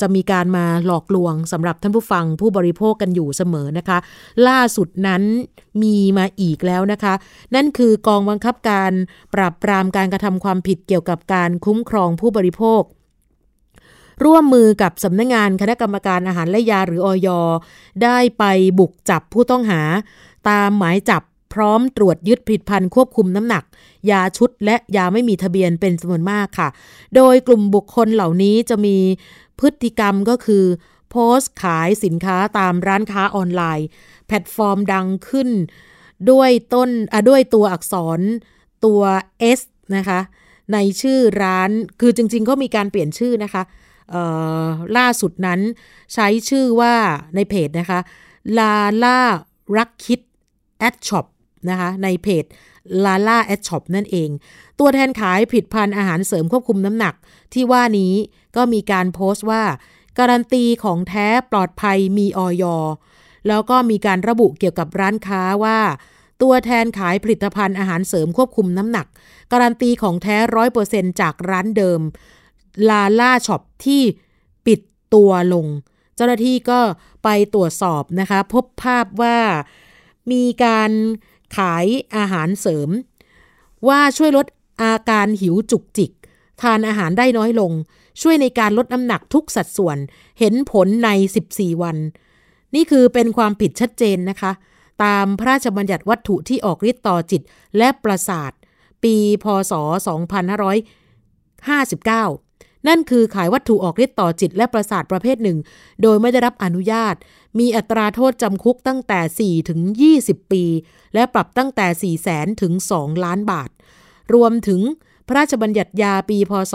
จะมีการมาหลอกลวงสำหรับท่านผู้ฟังผู้บริโภคกันอยู่เสมอนะคะ ล่าสุดนั้นมีมาอีกแล้วนะคะ นั่นคือกองบังคับการปราบปรามการกระทำความผิดเกี่ยวกับการคุ้มครองผู้บริโภค ร่วมมือกับสำนักงงานคณะกรรมการอาหารและยาหรืออย ได้ไปบุกจับผู้ต้องหา ตามหมายจับพร้อมตรวจยึดผลิตภัณฑ์ควบคุมน้ำหนัก ยาชุดและยาไม่มีทะเบียนเป็นจำนวนมากค่ะ โดยกลุ่มบุคคลเหล่านี้จะมีพฤติกรรมก็คือ โพสต์ขายสินค้าตามร้านค้าออนไลน์ แพลตฟอร์มดังขึ้น ด้วยต้นด้วยตัวอักษรตัว S นะคะ ในชื่อร้านคือจริงๆ ก็มีการเปลี่ยนชื่อนะคะ ล่าสุดนั้นใช้ชื่อว่าในเพจนะคะ lalarakkid@shop นะคะในเพจ lala@shop นั่นเอง ตัวแทนขายผลิตภัณฑ์อาหารเสริมควบคุมน้ำหนัก ที่ว่านี้ก็มีการโพสต์ว่า การันตีของแท้ปลอดภัยมีออยแล้วก็มีการระบุเกี่ยวกับร้านค้าว่า ตัวแทนขายผลิตภัณฑ์อาหารเสริมควบคุมน้ำหนัก การันตีของแท้ร้อยเปอร์เซ็นจากร้านเดิม ลาล่าช็อปที่ปิดตัวลง เจ้าหน้าที่ก็ไปตรวจสอบนะคะ พบภาพว่ามีการขายอาหารเสริม ว่าช่วยลดอาการหิวจุกจิก ทานอาหารได้น้อยลง ช่วยในการลดน้ำหนักทุกสัดส่วน เห็นผลใน 14 วัน นี่คือเป็นความผิดชัดเจนนะคะ ตามพระราชบัญญัติวัตถุที่ออกฤทธิ์ต่อจิตและประสาท ปีพศ 2559 นั่นคือขายวัตถุออกฤทธิ์ต่อจิตและประสาทประเภทหนึ่ง โดยไม่ได้รับอนุญาต มีอัตราโทษจำคุกตั้งแต่ 4 ถึง 20 ปี และปรับตั้งแต่4แสนถึง 2 ล้านบาท รวมถึงพระราชบัญญัติยาปีพศ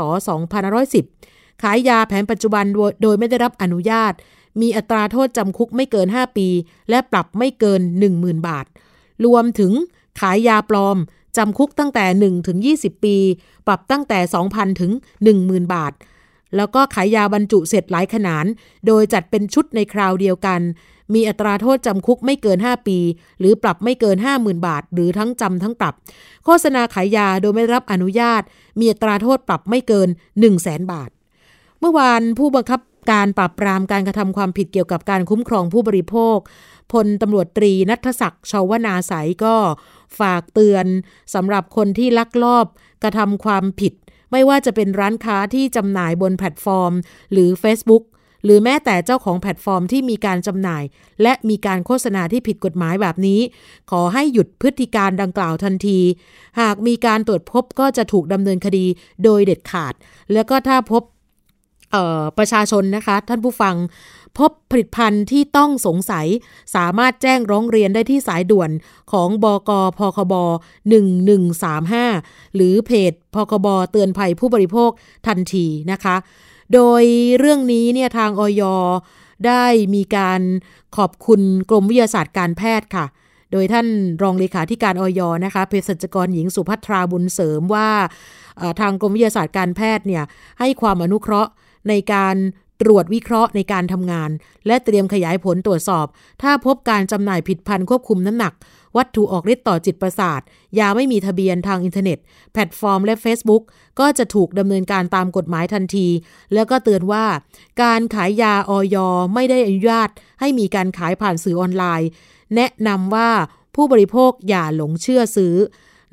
2510 ขายยาแผนปัจจุบันโดยไม่ได้รับอนุญาต มีอัตราโทษจำคุกไม่เกิน 5 ปี และปรับไม่เกิน 10,000 บาท รวมถึงขายยาปลอม จำคุกตั้งแต่ 1 ถึง 20 ปี ปรับตั้งแต่ 2,000 ถึง 10,000 บาท แล้วก็ขายยาบรรจุเสร็จหลายขนาดโดยจัดเป็นชุดในคราวเดียวกัน มีอัตราโทษจำคุกไม่เกิน 5 ปี หรือปรับไม่เกิน 50,000 บาท หรือทั้งจำทั้งปรับ โฆษณาขายยาโดยไม่รับอนุญาต มีอัตราโทษปรับไม่เกิน 1 0 0 0 0แสนบาท เมื่อวานผู้บังคับการปราบปรามการกระทำความผิดเกี่ยวกับการคุ้มครองผู้บริโภคพลตำรวจตรีนัทศักดิ์ชาวนาสายก็ ฝากเตือนสำหรับคนที่ลักลอบกระทำความผิด ไม่ว่าจะเป็นร้านค้าที่จำหน่ายบนแพลตฟอร์ม หรือ Facebook หรือแม้แต่เจ้าของแพลตฟอร์มที่มีการจำหน่าย และมีการโฆษณาที่ผิดกฎหมายแบบนี้ ขอให้หยุดพฤติการณ์ดังกล่าวทันที หากมีการตรวจพบก็จะถูกดำเนินคดีโดยเด็ดขาด แล้วก็ถ้าพบประชาชนนะคะ ท่านผู้ฟัง พบผลิตภัณฑ์ที่ต้องสงสัย สามารถแจ้งร้องเรียนได้ที่สายด่วนของบกพคบ 1135 หรือเพจพคบเตือนภัยผู้บริโภคทันทีนะคะ โดยเรื่องนี้เนี่ยทางออยได้มีการขอบคุณกรมวิทยาศาสตร์การแพทย์ค่ะโดยท่านรองเลขาธิการออยนะคะเภสัชกรหญิงสุภัทราบุญเสริมว่าทางกรมวิทยาศาสตร์การแพทย์เนี่ยให้ความอนุเคราะห์ในการ ตรวจวิเคราะห์ในการทำงาน และเตรียมขยายผลตรวจสอบ ถ้าพบการจำหน่ายผลิตภัณฑ์ควบคุมน้ำหนัก วัตถุออกฤทธิ์ต่อจิตประสาท ยาไม่มีทะเบียนทางอินเทอร์เน็ต แพลตฟอร์มและ Facebook ก็จะถูกดำเนินการตามกฎหมายทันที แล้วก็เตือนว่า การขายยาอย. ไม่ได้อนุญาต ให้มีการขายผ่านสื่อออนไลน์ แนะนำว่าผู้บริโภคอย่าหลงเชื่อซื้อ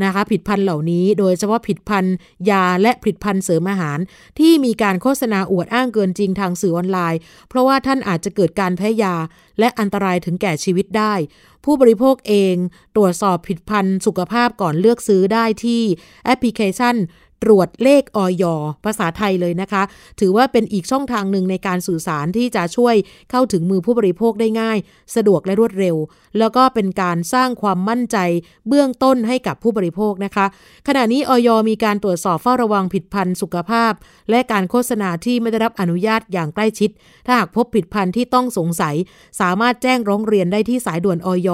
นะคะผลิตภัณฑ์เหล่านี้ โดยเฉพาะผลิตภัณฑ์ยาและผลิตภัณฑ์เสริมอาหาร ที่มีการโฆษณาอวดอ้างเกินจริงทางสื่อออนไลน์ เพราะว่าท่านอาจจะเกิดการแพ้ยา และอันตรายถึงแก่ชีวิตได้ ผู้บริโภคเอง ตรวจสอบผลิตภัณฑ์สุขภาพก่อนเลือกซื้อได้ที่แอปพลิเคชัน ตรวจเลขออยภาษาไทยเลยนะคะ ถือว่าเป็นอีกช่องทางหนึ่งในการสื่อสารที่จะช่วยเข้าถึงมือผู้บริโภคได้ง่าย สะดวกและรวดเร็ว แล้วก็เป็นการสร้างความมั่นใจเบื้องต้นให้กับผู้บริโภคนะคะ ขณะนี้ออยมีการตรวจสอบเฝ้าระวังผิดพันธ์สุขภาพ และการโฆษณาที่ไม่ได้รับอนุญาตอย่างใกล้ชิด ถ้าหากพบผิดพันธ์ที่ต้องสงสัย สามารถแจ้งร้องเรียนได้ที่สายด่วนออย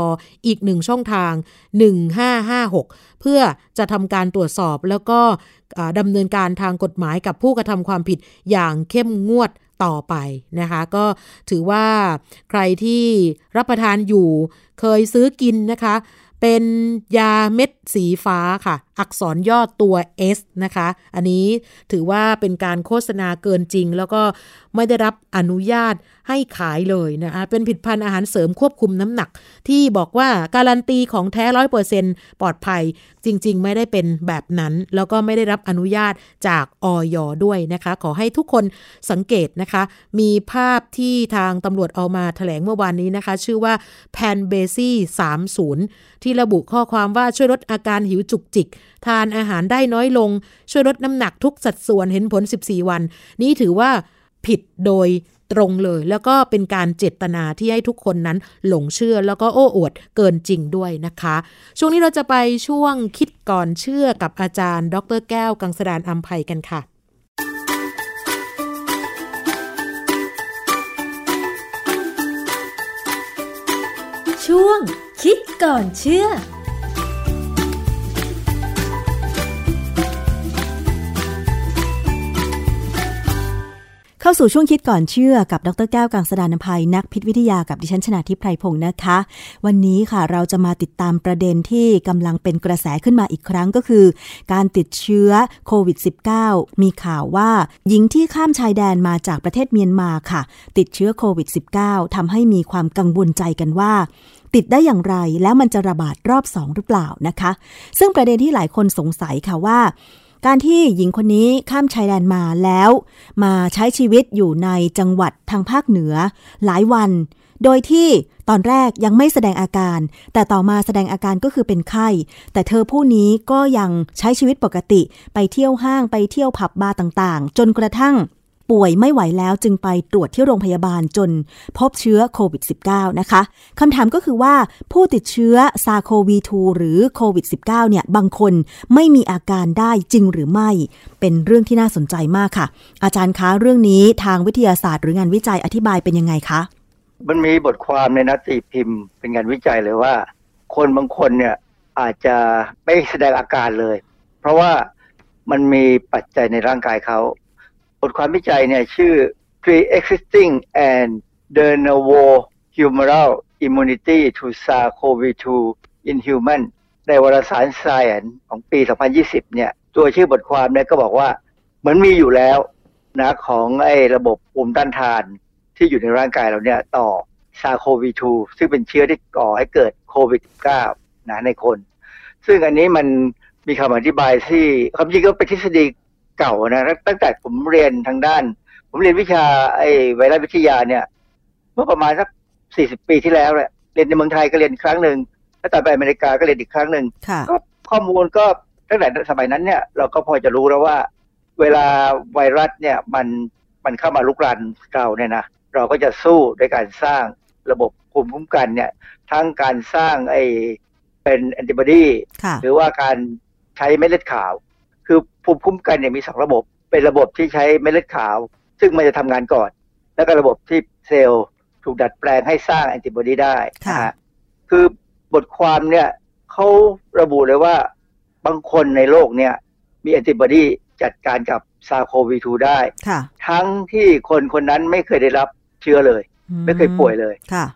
อีกหนึ่งช่องทาง 1556 เพื่อจะทำการตรวจสอบแล้วก็ ดำเนินการทางกฎหมายกับผู้กระทำความผิดอย่างเข้มงวดต่อไปนะคะ ก็ถือว่าใครที่รับประทานอยู่เคยซื้อกินนะคะ เป็นยาเม็ดสีฟ้าค่ะ อักษรย่อตัว S นะคะ อันนี้ถือว่าเป็นการโฆษณาเกินจริง แล้วก็ไม่ได้รับอนุญาต ให้ขายเลยนะคะเป็นผิดพันธ์อาหารเสริมควบคุมน้ำหนัก ที่บอกว่าการันตีของแท้ร้อยเปอร์เซ็นปลอดภัยจริง ๆ ไม่ได้เป็นแบบนั้น แล้วก็ไม่ได้รับอนุญาตจากออยด้วยนะคะ ขอให้ทุกคนสังเกตนะคะ มีภาพที่ทางตำรวจเอามาถแถลงเมื่อวานนี้นะคะ ชื่อว่าแพนเบซี่30 ที่ระบุข้อความว่าช่วยลดอาการหิวจุกจิก ทานอาหารได้น้อยลง ช่วยลดน้ำหนักทุกสัดส่วนเห็นผล 14 วัน นี้ถือว่าผิดโดย ตรงเลย แล้วก็เป็นการเจตนาที่ให้ทุกคนนั้นหลงเชื่อแล้วก็โอ้อวดเกินจริงด้วยนะคะ ช่วงนี้เราจะไปช่วงคิดก่อนเชื่อกับอาจารย์ ดรแก้ว กังสดานอัมภัยกันค่ะช่วงคิดก่อนเชื่อ เข้าสู่ช่วงคิดก่อนเชื่อกับดรแก้วกังสดานนภัยนักพิษวิทยากับดิฉันชนาทิพไพรพงศ์นะคะ วันนี้ค่ะเราจะมาติดตามประเด็นที่กำลังเป็นกระแสขึ้นมาอีกครั้งก็คือ การติดเชื้อโควิด -19 มีข่าวว่าหญิงที่ข้ามชายแดนมาจากประเทศเมียนมาค่ะ ติดเชื้อโควิด -19 ทำให้มีความกังวลใจกันว่าติดได้อย่างไรแล้วมันจะระบาดรอบสองหรือเปล่านะคะ ซึ่งประเด็นที่หลายคนสงสัยค่ะว่า การที่หญิงคนนี้ข้ามชายแดนมาแล้ว มาใช้ชีวิตอยู่ในจังหวัดทางภาคเหนือ หลายวัน โดยที่ตอนแรกยังไม่แสดงอาการ แต่ต่อมาแสดงอาการก็คือเป็นไข้ แต่เธอผู้นี้ก็ยังใช้ชีวิตปกติ ไปเที่ยวห้างไปเที่ยวผับบาร์ต่างๆ จนกระทั่ง ป่วยไม่ไหวแล้วจึงไปตรวจที่โรงพยาบาลจนพบเชื้อโควิด -19 นะคะคำถามก็คือว่าผู้ติดเชื้อซาโควี2หรือโควิด -19 เนี่ยบางคนไม่มีอาการได้จริงหรือไม่ เป็นเรื่องที่น่าสนใจมากค่ะ อาจารย์คะเรื่องนี้ทางวิทยาศาสตร์หรืองานวิจัยอธิบายเป็นยังไงคะ มันมีบทความในนัติพิมพ์เป็นงานวิจัยเลยว่า คนบางคนเนี่ยอาจจะไม่แสดงอาการเลย เพราะว่ามันมีปัจจัยในร่างกายเขา บทความวิจัยเนี่ยชื่อ pre-existing and de novo humoral immunity to SARS-CoV-2 in human ในวารสาร Science ของปี 2020 เนี่ย ตัวชื่อบทความเนี่ยก็บอกว่า เหมือนมีอยู่แล้วนะของไอ้ระบบภูมิต้านทานที่อยู่ในร่างกายเราเนี่ยต่อ SARS-CoV-2 ซึ่งเป็นเชื้อที่ก่อให้เกิดโควิด -19 นะในคน ซึ่งอันนี้มันมีคำอธิบายที่ความจริงก็เป็นทฤษฎี เก่านะตั้งแต่ผมเรียนทางด้าน ผมเรียนวิชาไอ้ไวรัสวิทยาเนี่ย เมื่อประมาณสักสี่สิบปีที่แล้วแหละเรียนในเมืองไทยก็เรียนครั้งหนึ่งแล้วต่อไปอเมริกาก็เรียนอีกครั้งหนึ่งก็ข้อมูลก็ตั้งแต่สมัยนั้นเนี่ย เราก็พอจะรู้แล้วว่า เวลาไวรัสเนี่ยมันมันเข้ามาลุกรานเราเนี่ยนะเราก็จะสู้ด้วยการสร้างระบบภูมิคุ้มกันเนี่ย ทั้งการสร้างไอ้เป็นแอนติบอดีหรือว่าการใช้เม็ดเลือดขาวคือ ภูมิคุ้มกันเนี่ยมีสองระบบ เป็นระบบที่ใช้เม็ดเลือดขาว ซึ่งมันจะทำงานก่อน แล้วก็ระบบที่เซลล์ถูกดัดแปลงให้สร้างแอนติบอดีได้นะฮะคือบทความเนี่ยเขาระบุเลยว่าบางคนในโลกเนี่ย มีแอนติบอดีจัดการกับซาโควี2ได้ ทั้งที่คนคนนั้นไม่เคยได้รับเชื้อเลย ไม่เคยป่วยเลยค่ะ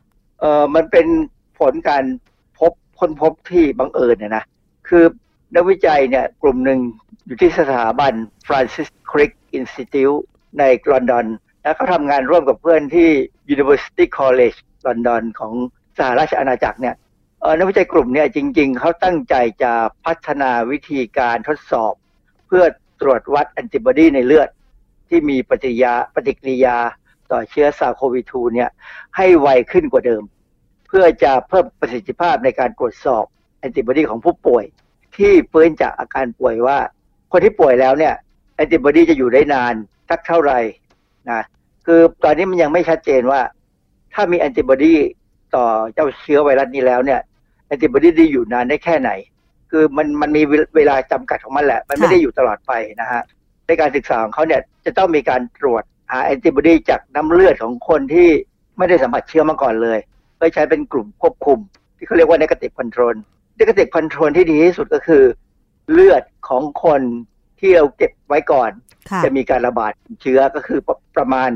เออมันเป็นผลการพบค้นพบที่บังเอิญเนี่ยนะ คือนักวิจัยเนี่ยกลุ่มหนึ่ง อยู่ที่สถาบัน Francis Crick Institute ในลอนดอน แล้วเขาทำงานร่วมกับเพื่อนที่ University College London ของสหราชอาณาจักรเนี่ยนักวิจัยกลุ่มเนี่ยจริง ๆ เขาตั้งใจจะพัฒนาวิธีการทดสอบ เพื่อตรวจวัดแอนติบอดีในเลือด ที่มีปฏิยาปฏิกิริยาต่อเชื้อซาโควิ2เนี่ยให้ไวขึ้นกว่าเดิม เพื่อจะเพิ่มประสิทธิภาพในการตรวจสอบแอนติบอดีของผู้ป่วย ที่ฟื้นจากอาการป่วยว่า คนที่ป่วยแล้วเนี่ยแอนติบอดีจะอยู่ได้นานสักเท่าไหร่นะคือตอนนี้มันยังไม่ชัดเจนว่า ถ้ามีแอนติบอดีต่อเจ้าเชื้อไวรัสนี้แล้วเนี่ยแอนติบอดีจะอยู่นานได้แค่ไหน คือมันมันมีเวลาจำกัดของมันแหละ มันไม่ได้อยู่ตลอดไปนะฮะในการศึกษาของเขาเนี่ยจะต้องมีการตรวจหาแอนติบอดีจากน้ำเลือดของคนที่ไม่ได้สัมผัสเชื้อมาก่อนเลยเพื่อใช้เป็นกลุ่มควบคุม ที่เขาเรียกว่า negative control negative control ที่ดีที่สุดก็คือ เลือดของคนที่เราเก็บไว้ก่อน จะมีการระบาดเชื้อก็คือประมาณ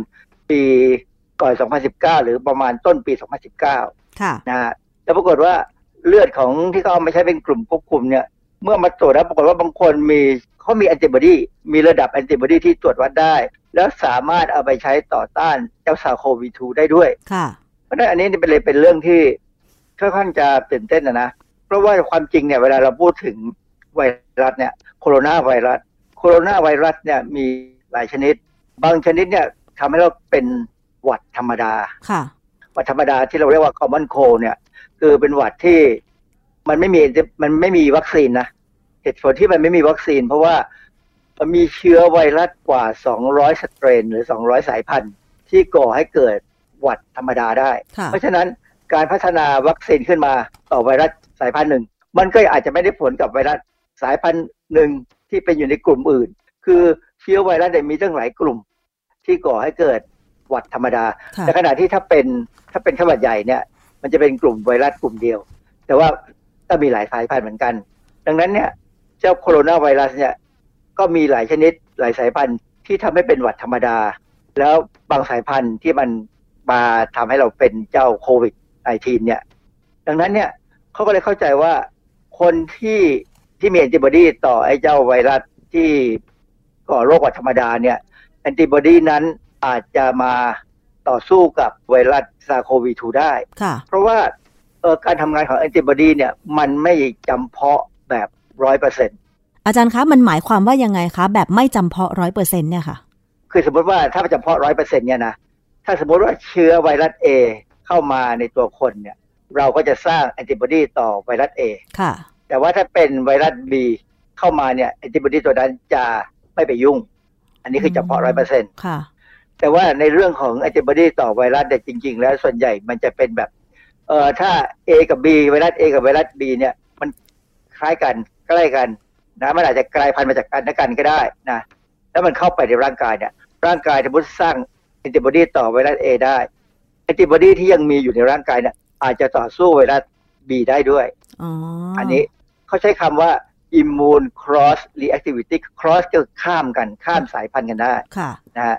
ปีก่อน 2019 หรือประมาณต้นปี 2019นะฮะแล้วปรากฏว่าเลือดของที่เขาเอามาใช้เป็นกลุ่มควบคุมเนี่ยเมื่อมาตรวจแล้วปรากฏว่าบางคนมีเขามีแอนติบอดีมีระดับแอนติบอดีที่ตรวจวัดได้ แล้วสามารถเอาไปใช้ต่อต้านเจ้าซาโควี2ได้ด้วยเพราะนั้นอันนี้เป็นเลยเป็นเรื่องที่ค่อนข้างจะตื่นเต้นนะนะ เพราะว่าความจริงเนี่ยเวลาเราพูดถึง ไวรัสเนี่ยโคโรนาไวรัสโคโรนาไวรัสเนี่ยมีหลายชนิด บางชนิดเนี่ยทำให้เราเป็นหวัดธรรมดาค่ะหวัดธรรมดาที่เราเรียกว่า common cold เนี่ยคือเป็นหวัดที่มันไม่มีมันไม่มีวัคซีนนะเหตุผลที่มันไม่มีวัคซีน เพราะว่ามันมีเชื้อไวรัสกว่า 200 สเตรน หรือ 200 สายพันธุ์ ที่ก่อให้เกิดหวัดธรรมดาได้ เพราะฉะนั้นการพัฒนาวัคซีนขึ้นมาต่อไวรัสสายพันธุ์หนึ่ง มันก็อาจจะไม่ได้ผลกับไวรัส สายพันธุ์หนึ่งที่เป็นอยู่ในกลุ่มอื่น คือเชื้อไวรัสเนี่ยมีตั้งหลายกลุ่ม ที่ก่อให้เกิดหวัดธรรมดา แต่ขณะที่ถ้าเป็นถ้าเป็นขวัดใหญ่เนี่ย มันจะเป็นกลุ่มไวรัสกลุ่มเดียว แต่ว่าก็มีหลายสายพันธุ์เหมือนกัน ดังนั้นเนี่ยเจ้าโคโรนาไวรัสเนี่ยก็มีหลายชนิดหลายสายพันธุ์ที่ทำให้เป็นหวัดธรรมดา แล้วบางสายพันธุ์ที่มันมาทำให้เราเป็นเจ้าโควิด -19 เนี่ย ดังนั้นเนี่ยเขาก็เลยเข้าใจว่าคนที่ ที่มีแอนติบอดีต่อไอ้เจ้าไวรัสที่ก่อโรคหวัดธรรมดาเนี่ยแอนติบอดีนั้นอาจจะมาต่อสู้กับไวรัสซาโควี2ได้ เพราะว่าเออการทำงานของแอนติบอดีเนี่ยมันไม่จำเพาะแบบร้อยเปอร์เซ็นอาจารย์คะ มันหมายความว่ายังไงคะ แบบไม่จำเพาะร้อยเปอร์เซ็นเนี่ยค่ะ คือสมมติว่าถ้าจำเพาะร้อยเปอร์เซ็นเนี่ยนะ ถ้าสมมติว่าเชื้อไวรัส A เข้ามาในตัวคนเนี่ย เราก็จะสร้างแอนติบอดีต่อไวรัส A ค่ะ แต่ว่าถ้าเป็นไวรัส B เข้ามาเนี่ยแอนติบอดีตัวนั้นจะไม่ไปยุ่ง อันนี้คือเฉพาะร้อยเปอร์เซ็นต์ค่ะแต่ว่าในเรื่องของแอนติบอดีต่อไวรัสเนี่ยจริง ๆ แล้วส่วนใหญ่มันจะเป็นแบบเอ่อถ้า A กับ B ไวรัส A กับไวรัส B เนี่ยมันคล้ายกันใกล้กันนะมันอาจจะกลายพันธุ์มาจากกันและกันก็ได้นะแล้วมันเข้าไปในร่างกายเนี่ยร่างกายสมมติสร้างแอนติบอดีต่อไวรัส A ได้แอนติบอดีที่ยังมีอยู่ในร่างกายเนี่ยอาจจะต่อสู้ไวรัส B ได้ด้วยอ๋ออันนี้ เขาใช้คำว่า immune cross reactivity cross ก็ข้ามกันข้ามสายพันธุ์กันได้ค่ะนะฮะ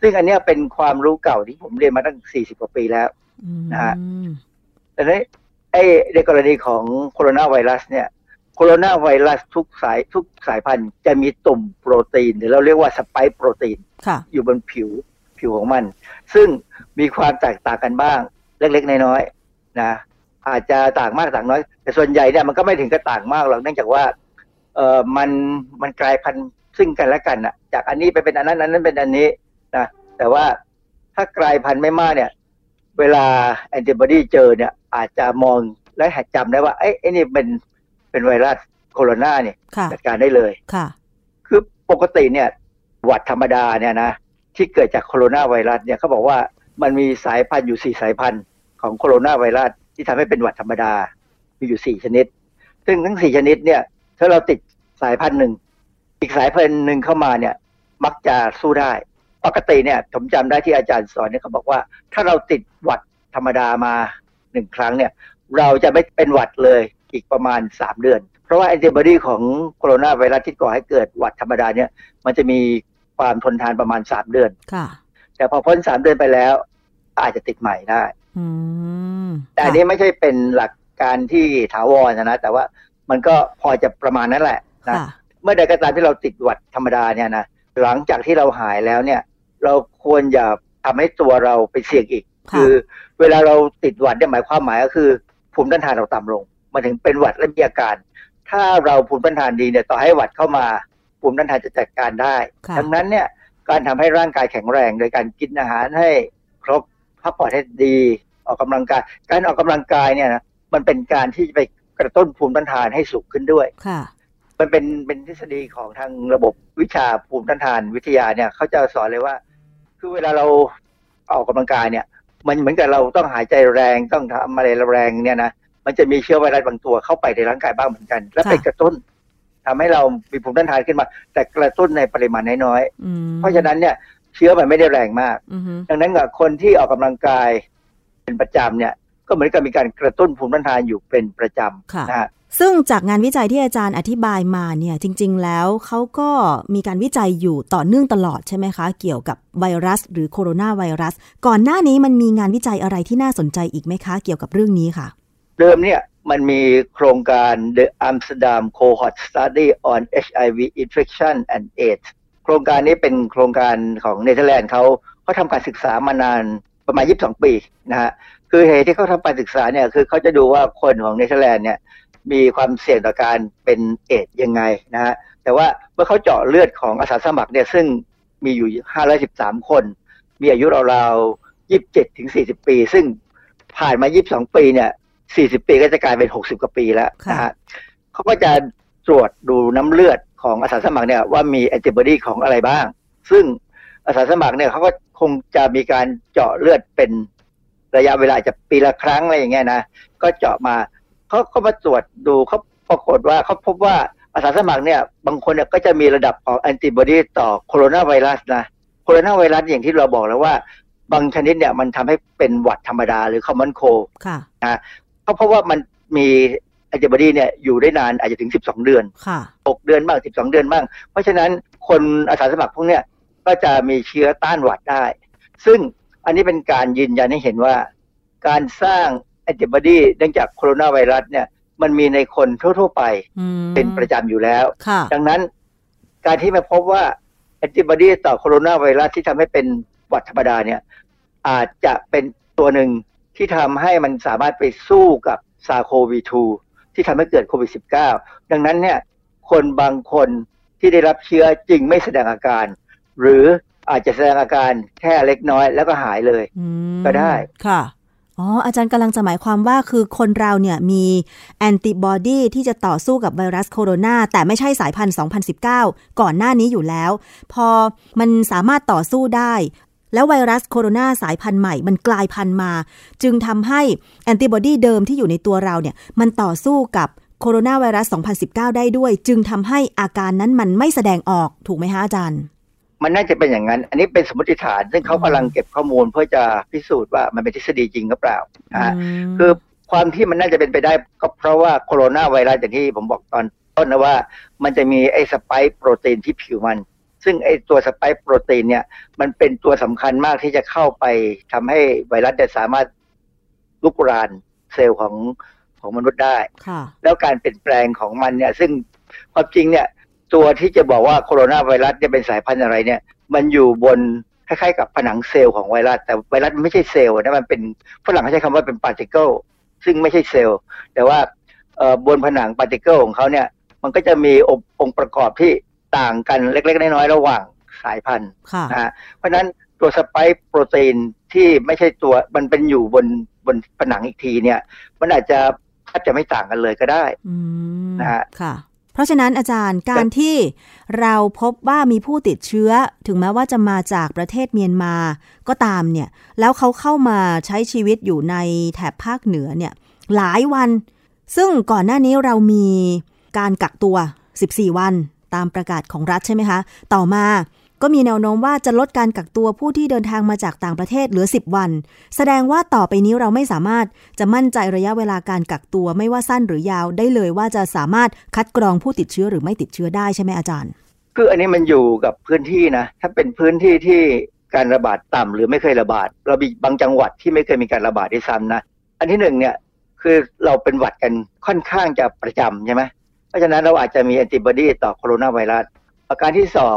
ซึ่งอันเนี้ยเป็นความรู้เก่าที่ผมเรียนมาตั้ง 40 กว่าปีแล้วอืมนะฮะแต่ในไอ้ในกรณีของโคโรนาไวรัสเนี่ยโคโรนาไวรัสทุกสายทุกสายพันธุ์จะมีตุ่มโปรตีน หรือเราเรียกว่าสไปค์โปรตีนค่ะอยู่บนผิวผิวของมัน ซึ่งมีความแตกต่างกันบ้างเล็กๆ น้อยๆนะ อาจจะต่างมากต่างน้อย แต่ส่วนใหญ่เนี่ยมันก็ไม่ถึงกับต่างมากหรอกเนื่องจากว่าเออมันมันกลายพันธุ์ซึ่งกันและกันอะจากอันนี้ไปเป็นอันนั้นอันนั้นเป็นอันนี้นะแต่ว่าถ้ากลายพันธุ์ไม่มากเนี่ย เวลาแอนติบอดีเจอเนี่ย อาจจะมองและหัดจำได้ว่าไอ้ไอ้นี่เป็นเป็นไวรัสโคโรนาเนี่ยค่ะจัดการได้เลยค่ะ คือปกติเนี่ย หวัดธรรมดาเนี่ยนะที่เกิดจากโคโรนาไวรัสเนี่ยเขาบอกว่ามันมีสายพันธุ์อยู่สี่สายพันธุ์ของโคโรนาไวรัส ที่ทำให้เป็นหวัดธรรมดา มีอยู่สี่ชนิด ซึ่งทั้งสี่ชนิดเนี่ยถ้าเราติดสายพันธุ์หนึ่ง อีกสายพันธุ์หนึ่งเข้ามาเนี่ย มักจะสู้ได้ ปกติเนี่ยผมจำได้ที่อาจารย์สอนเนี่ยเขาบอกว่า ถ้าเราติดหวัดธรรมดามาหนึ่งครั้งเนี่ย เราจะไม่เป็นหวัดเลยอีกประมาณสามเดือน เพราะว่าแอนติบอดีของโคโรนาไวรัสที่ก่อให้เกิดหวัดธรรมดาเนี่ยมันจะมีความทนทานประมาณสามเดือน ค่ะ แต่พอพ้นสามเดือนไปแล้ว อาจจะติดใหม่ได้อืม แต่อันนี้ไม่ใช่เป็นหลักการที่ถาวรนะนะแต่ว่ามันก็พอจะประมาณนั้นแหละนะค่ะเมื่อใดก็ตามที่เราติดหวัดธรรมดาเนี่ยนะหลังจากที่เราหายแล้วเนี่ย เราควรอย่าทำให้ตัวเราไปเสี่ยงอีกค่ะคือเวลาเราติดหวัดเนี่ยหมายความหมายก็คือภูมิต้านทานเราต่ำลงมาถึงเป็นหวัดและมีอาการ ถ้าเราภูมิต้านทานดีเนี่ยต่อให้หวัดเข้ามาภูมิต้านทานจะจัดการได้ค่ะดังนั้นเนี่ยการทำให้ร่างกายแข็งแรง โดยการกินอาหารให้ครบพักผ่อนให้ดี ออกกำลังกาย การออกกำลังกายเนี่ยนะมันเป็นการที่จะไปกระตุ้นภูมิต้านทานให้สูงขึ้นด้วยค่ะมันเป็นเป็นทฤษฎีของทางระบบวิชาภูมิต้านทานวิทยาเนี่ยเขาจะสอนเลยว่า คือเวลาเราออกกำลังกายเนี่ย มันเหมือนกับเราต้องหายใจแรงต้องทำอะไรแรงเนี่ยนะมันจะมีเชื้อไวรัสบางตัวเข้าไปในร่างกายบ้างเหมือนกัน และไปค่ะกระตุ้นทำให้เรามีภูมิต้านทานขึ้นมา แต่กระตุ้นในปริมาณน้อยอืมๆเพราะฉะนั้นเนี่ยเชื้อมันไม่ได้แรงมากอือฮึดังนั้นกับคนที่ออกกำลังกาย เป็นประจำเนี่ยก็เหมือนกับมีการกระตุ้นภูมิต้านทานอยู่เป็นประจค่ะำนะฮะซึ่งจากงานวิจัยที่อาจารย์อธิบายมาเนี่ยจริง ๆ แล้วเขาก็มีการวิจัยอยู่ต่อเนื่องตลอดใช่ไหมคะ เกี่ยวกับไวรัส หรือโคโรนาไวรัส ก่อนหน้านี้มันมีงานวิจัยอะไรที่น่าสนใจอีกไหมคะ เกี่ยวกับเรื่องนี้ค่ะ เดิมเนี่ยมันมีโครงการ The Amsterdam Cohort Study on HIV Infection and AIDS โครงการนี้เป็นโครงการของเนเธอร์แลนด์เขาเขาทำการศึกษามานาน ประมาณ 22 ปีนะฮะคือเหตุที่เขาทำการศึกษาเนี่ยคือเขาจะดูว่าคนของเนเธอร์แลนด์เนี่ยมีความเสี่ยงต่อการเป็นเอดส์ยังไงนะฮะแต่ว่าเมื่อเขาเจาะเลือดของอาสาสมัครเนี่ยซึ่งมีอยู่ 513 คน มีอายุราวๆ 27 ถึง 40 ปี ซึ่งผ่านมา 22 ปีเนี่ย 40 ปีก็จะกลายเป็น 60 กว่าปีแล้วนะฮะเขาก็จะตรวจดูน้ำเลือดของอาสาสมัครเนี่ยว่ามีแอนติบอดีของอะไรบ้าง ซึ่ง อาสาสมัครเนี่ยเขาก็คงจะมีการเจาะเลือดเป็นระยะเวลาจะปีละครั้งอะไรอย่างเงี้ยนะก็เจาะมาเขาก็มาตรวจดูเขาปรากฏว่าเขาพบว่าอาสาสมัครเนี่ย บางคนเนี่ยก็จะมีระดับของแอนติบอดีต่อโคโรนาไวรัสนะโคโรนาไวรัสอย่างที่เราบอกแล้วว่า บางชนิดเนี่ยมันทำให้เป็นหวัดธรรมดาหรือคอมมอนโคค่ะนะเขาพบว่ามันมีแอนติบอดีเนี่ยอยู่ได้นานอาจจะถึง 12 เดือนค่ะ6เดือนบ้าง 12 เดือนบ้าง เพราะฉะนั้นคนอาสาสมัครพวกเนี้ย ก็จะมีเชื้อต้านหวัดได้ ซึ่งอันนี้เป็นการยืนยันให้เห็นว่า การสร้างแอนติบอดีเนื่องจากโคโรนาไวรัสเนี่ยมันมีในคนทั่ว ๆ ไปอืมเป็นประจำอยู่แล้วค่ะดังนั้นการที่มาพบว่าแอนติบอดีต่อโคโรนาไวรัสที่ทำให้เป็นหวัดธรรมดาเนี่ยอาจจะเป็นตัวหนึ่งที่ทำให้มันสามารถไปสู้กับซาโควี2ที่ทำให้เกิดโควิด -19 ดังนั้นเนี่ยคนบางคนที่ได้รับเชื้อจริงไม่แสดงอาการ หรืออาจจะแสดงอาการแค่เล็กน้อยแล้วก็หายเลยอืมก็ได้ค่ะอ๋ออาจารย์กำลังจะหมายความว่าคือคนเราเนี่ยมีแอนติบอดีที่จะต่อสู้กับไวรัสโคโรนาแต่ไม่ใช่สายพันธุ์ 2019 ก่อนหน้านี้อยู่แล้ว พอมันสามารถต่อสู้ได้ แล้วไวรัสโคโรนาสายพันธุ์ใหม่ มันกลายพันธุ์มา จึงทำให้แอนติบอดีเดิมที่อยู่ในตัวเราเนี่ยมันต่อสู้กับโคโรนาไวรัส 2019 ได้ด้วย จึงทำให้อาการนั้นมันไม่แสดงออกถูกไหมฮะอาจารย์ มันน่าจะเป็นอย่างนั้น อันนี้เป็นสมมติฐาน ซึ่งเขากำลังเก็บข้อมูลเพื่อจะพิสูจน์ว่ามันเป็นทฤษฎีจริงหรือเปล่านะฮะคือความที่มันน่าจะเป็นไปได้ก็เพราะว่าโคโรนาไวรัสอย่างที่ผมบอกตอนต้นนะว่า มันจะมีไอ้สไปค์โปรตีนที่ผิวมัน ซึ่งไอ้ตัวสไปค์โปรตีนเนี่ย มันเป็นตัวสำคัญมากที่จะเข้าไปทำให้ไวรัสเนี่ยสามารถลุกรานเซลล์ของของมนุษย์ได้ แล้วการเปลี่ยนแปลงของมันเนี่ย ซึ่งความจริงเนี่ย ตัวที่จะบอกว่าโคโรนาไวรัสจะเป็นสายพันธุ์อะไรเนี่ย มันอยู่บนคล้ายๆกับผนังเซลล์ของไวรัส แต่ไวรัสมันไม่ใช่เซลล์นะมันเป็นฝรั่งเขาใช้คำว่าเป็น particle ซึ่งไม่ใช่เซลล์ แต่ว่าบนผนัง particle ของเขาเนี่ย มันก็จะมีองค์ประกอบที่ต่างกันเล็ก ๆ น้อยๆระหว่างสายพันธุ์นะฮะเพราะฉะนั้นตัว spike protein ที่ไม่ใช่ตัวมันเป็นอยู่บนบนผนังอีกทีเนี่ย มันอาจจะแทบจะไม่ต่างกันเลยก็ได้นะฮะค่ะเพ ราะฉะนั้นอาจารย์การที่เราพบว่ามีผู้ติดเชื้อ ถึงแม้ว่าจะมาจากประเทศเมียนมาก็ตามเนี่ย แล้วเขาเข้ามาใช้ชีวิตอยู่ในแถบภาคเหนือเนี่ยหลายวัน ซึ่งก่อนหน้านี้เรามีการกักตัว 14 วันตามประกาศของรัฐใช่ไหมคะ ต่อมา ก็มีแนวโน้มว่าจะลดการกักตัวผู้ที่เดินทางมาจากต่างประเทศเหลือ 10 วัน แสดงว่าต่อไปนี้เราไม่สามารถจะมั่นใจระยะเวลาการกักตัวไม่ว่าสั้นหรือยาวได้เลยว่าจะสามารถคัดกรองผู้ติดเชื้อหรือไม่ติดเชื้อได้ใช่ไหมอาจารย์ คืออันนี้มันอยู่กับพื้นที่นะ ถ้าเป็นพื้นที่ที่การระบาดต่ำหรือไม่เคยระบาด เรามีบางจังหวัดที่ไม่เคยมีการระบาดที่ซ้ำนะ อันที่หนึ่งเนี่ยคือเราเป็นหวัดกันค่อนข้างจะประจำใช่ไหมเพราะฉะนั้นเราอาจจะมีแอนติบอดีต่อโคโรนาไวรัส ประการที่สอง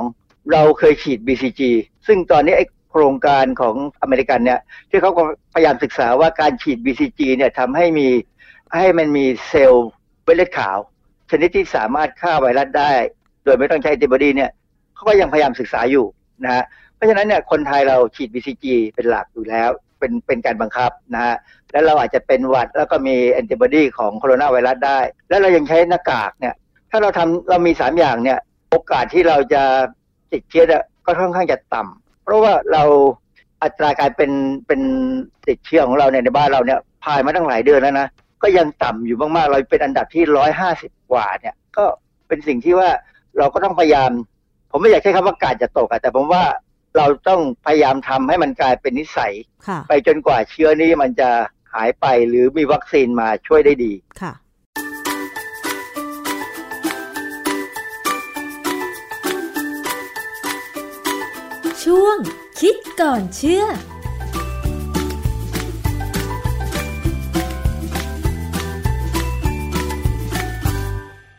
เราเคยฉีด BCG ซึ่งตอนนี้ไอโครงการของอเมริกันเนี่ยที่เขาก็พยายามศึกษาว่าการฉีด BCG เนี่ยทำให้มีให้มันมีเซลล์เม็ดเลือดขาว ชนิดที่สามารถฆ่าไวรัสได้ โดยไม่ต้องใช้แอนติบอดีเนี่ยเขาก็ยังพยายามศึกษาอยู่นะฮะเพราะฉะนั้นเนี่ยคนไทยเราฉีด BCG เป็นหลักอยู่แล้ว เป็นเป็นการบังคับนะฮะแล้วเราอาจจะเป็นหวัดแล้วก็มีแอนติบอดีของโคโรนาไวรัสได้ แล้วเรายังใช้หน้ากากเนี่ยถ้าเราทำเรามีสามอย่างเนี่ยโอกาสที่เราจะ ติดเชื้อก็ค่อนข้างจะต่ำเพราะว่าเราอัตราการเป็นเป็นติดเชื้อของเราเนี่ยในบ้านเราเนี่ยผ่านมาตั้งหลายเดือนแล้วนะก็ยังต่ำอยู่มากๆ เราเป็นอันดับที่ร้อยห้าสิบกว่าเนี่ยก็เป็นสิ่งที่ว่าเราก็ต้องพยายาม ผมไม่อยากใช้คำว่ากาดจะตกแต่ผมว่าเราต้องพยายามทำให้มันกลายเป็นนิสัย ไปจนกว่าเชื้อนี้มันจะหายไปหรือมีวัคซีนมาช่วยได้ดีค่ะ ช่วง คิดก่อนเชื่อ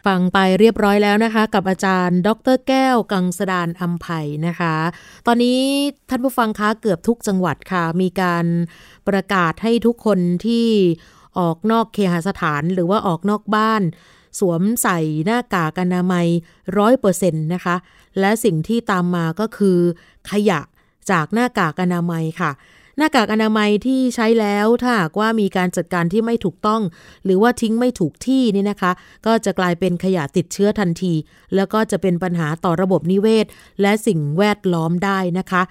ฟังไปเรียบร้อยแล้วนะคะ กับอาจารย์ ดรแก้ว กังสดานอัมไผ่นะคะ ตอนนี้ท่านผู้ฟังคะเกือบทุกจังหวัดค่ะ มีการประกาศให้ทุกคนที่ออกนอกเคหสถานหรือว่าออกนอกบ้าน สวมใส่หน้ากากอนามัยร้อยเปอร์เซ็นต์นะคะ และสิ่งที่ตามมาก็คือ ขยะจากหน้ากากอนามัยค่ะ หน้ากากอนามัยที่ใช้แล้วถ้าหากว่ามีการจัดการที่ไม่ถูกต้อง หรือว่าทิ้งไม่ถูกที่นี่นะคะ ก็จะกลายเป็นขยะติดเชื้อทันที แล้วก็จะเป็นปัญหาต่อระบบนิเวศ และสิ่งแวดล้อมได้นะคะ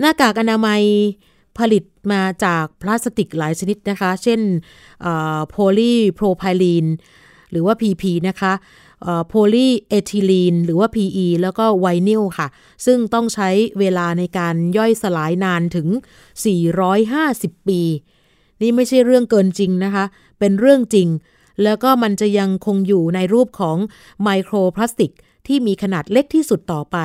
หน้ากากอนามัยผลิตมาจากพลาสติกหลายชนิดนะคะ เช่นโพลีโพรไพลีนหรือว่า PP นะคะ โพลีเอทิลีนหรือว่า PE แล้วก็ไวนิลค่ะ ซึ่งต้องใช้เวลาในการย่อยสลายนานถึง 450 ปี นี่ไม่ใช่เรื่องเกินจริงนะคะ เป็นเรื่องจริง แล้วก็มันจะยังคงอยู่ในรูปของไมโครพลาสติก ที่มีขนาดเล็กที่สุดต่อไป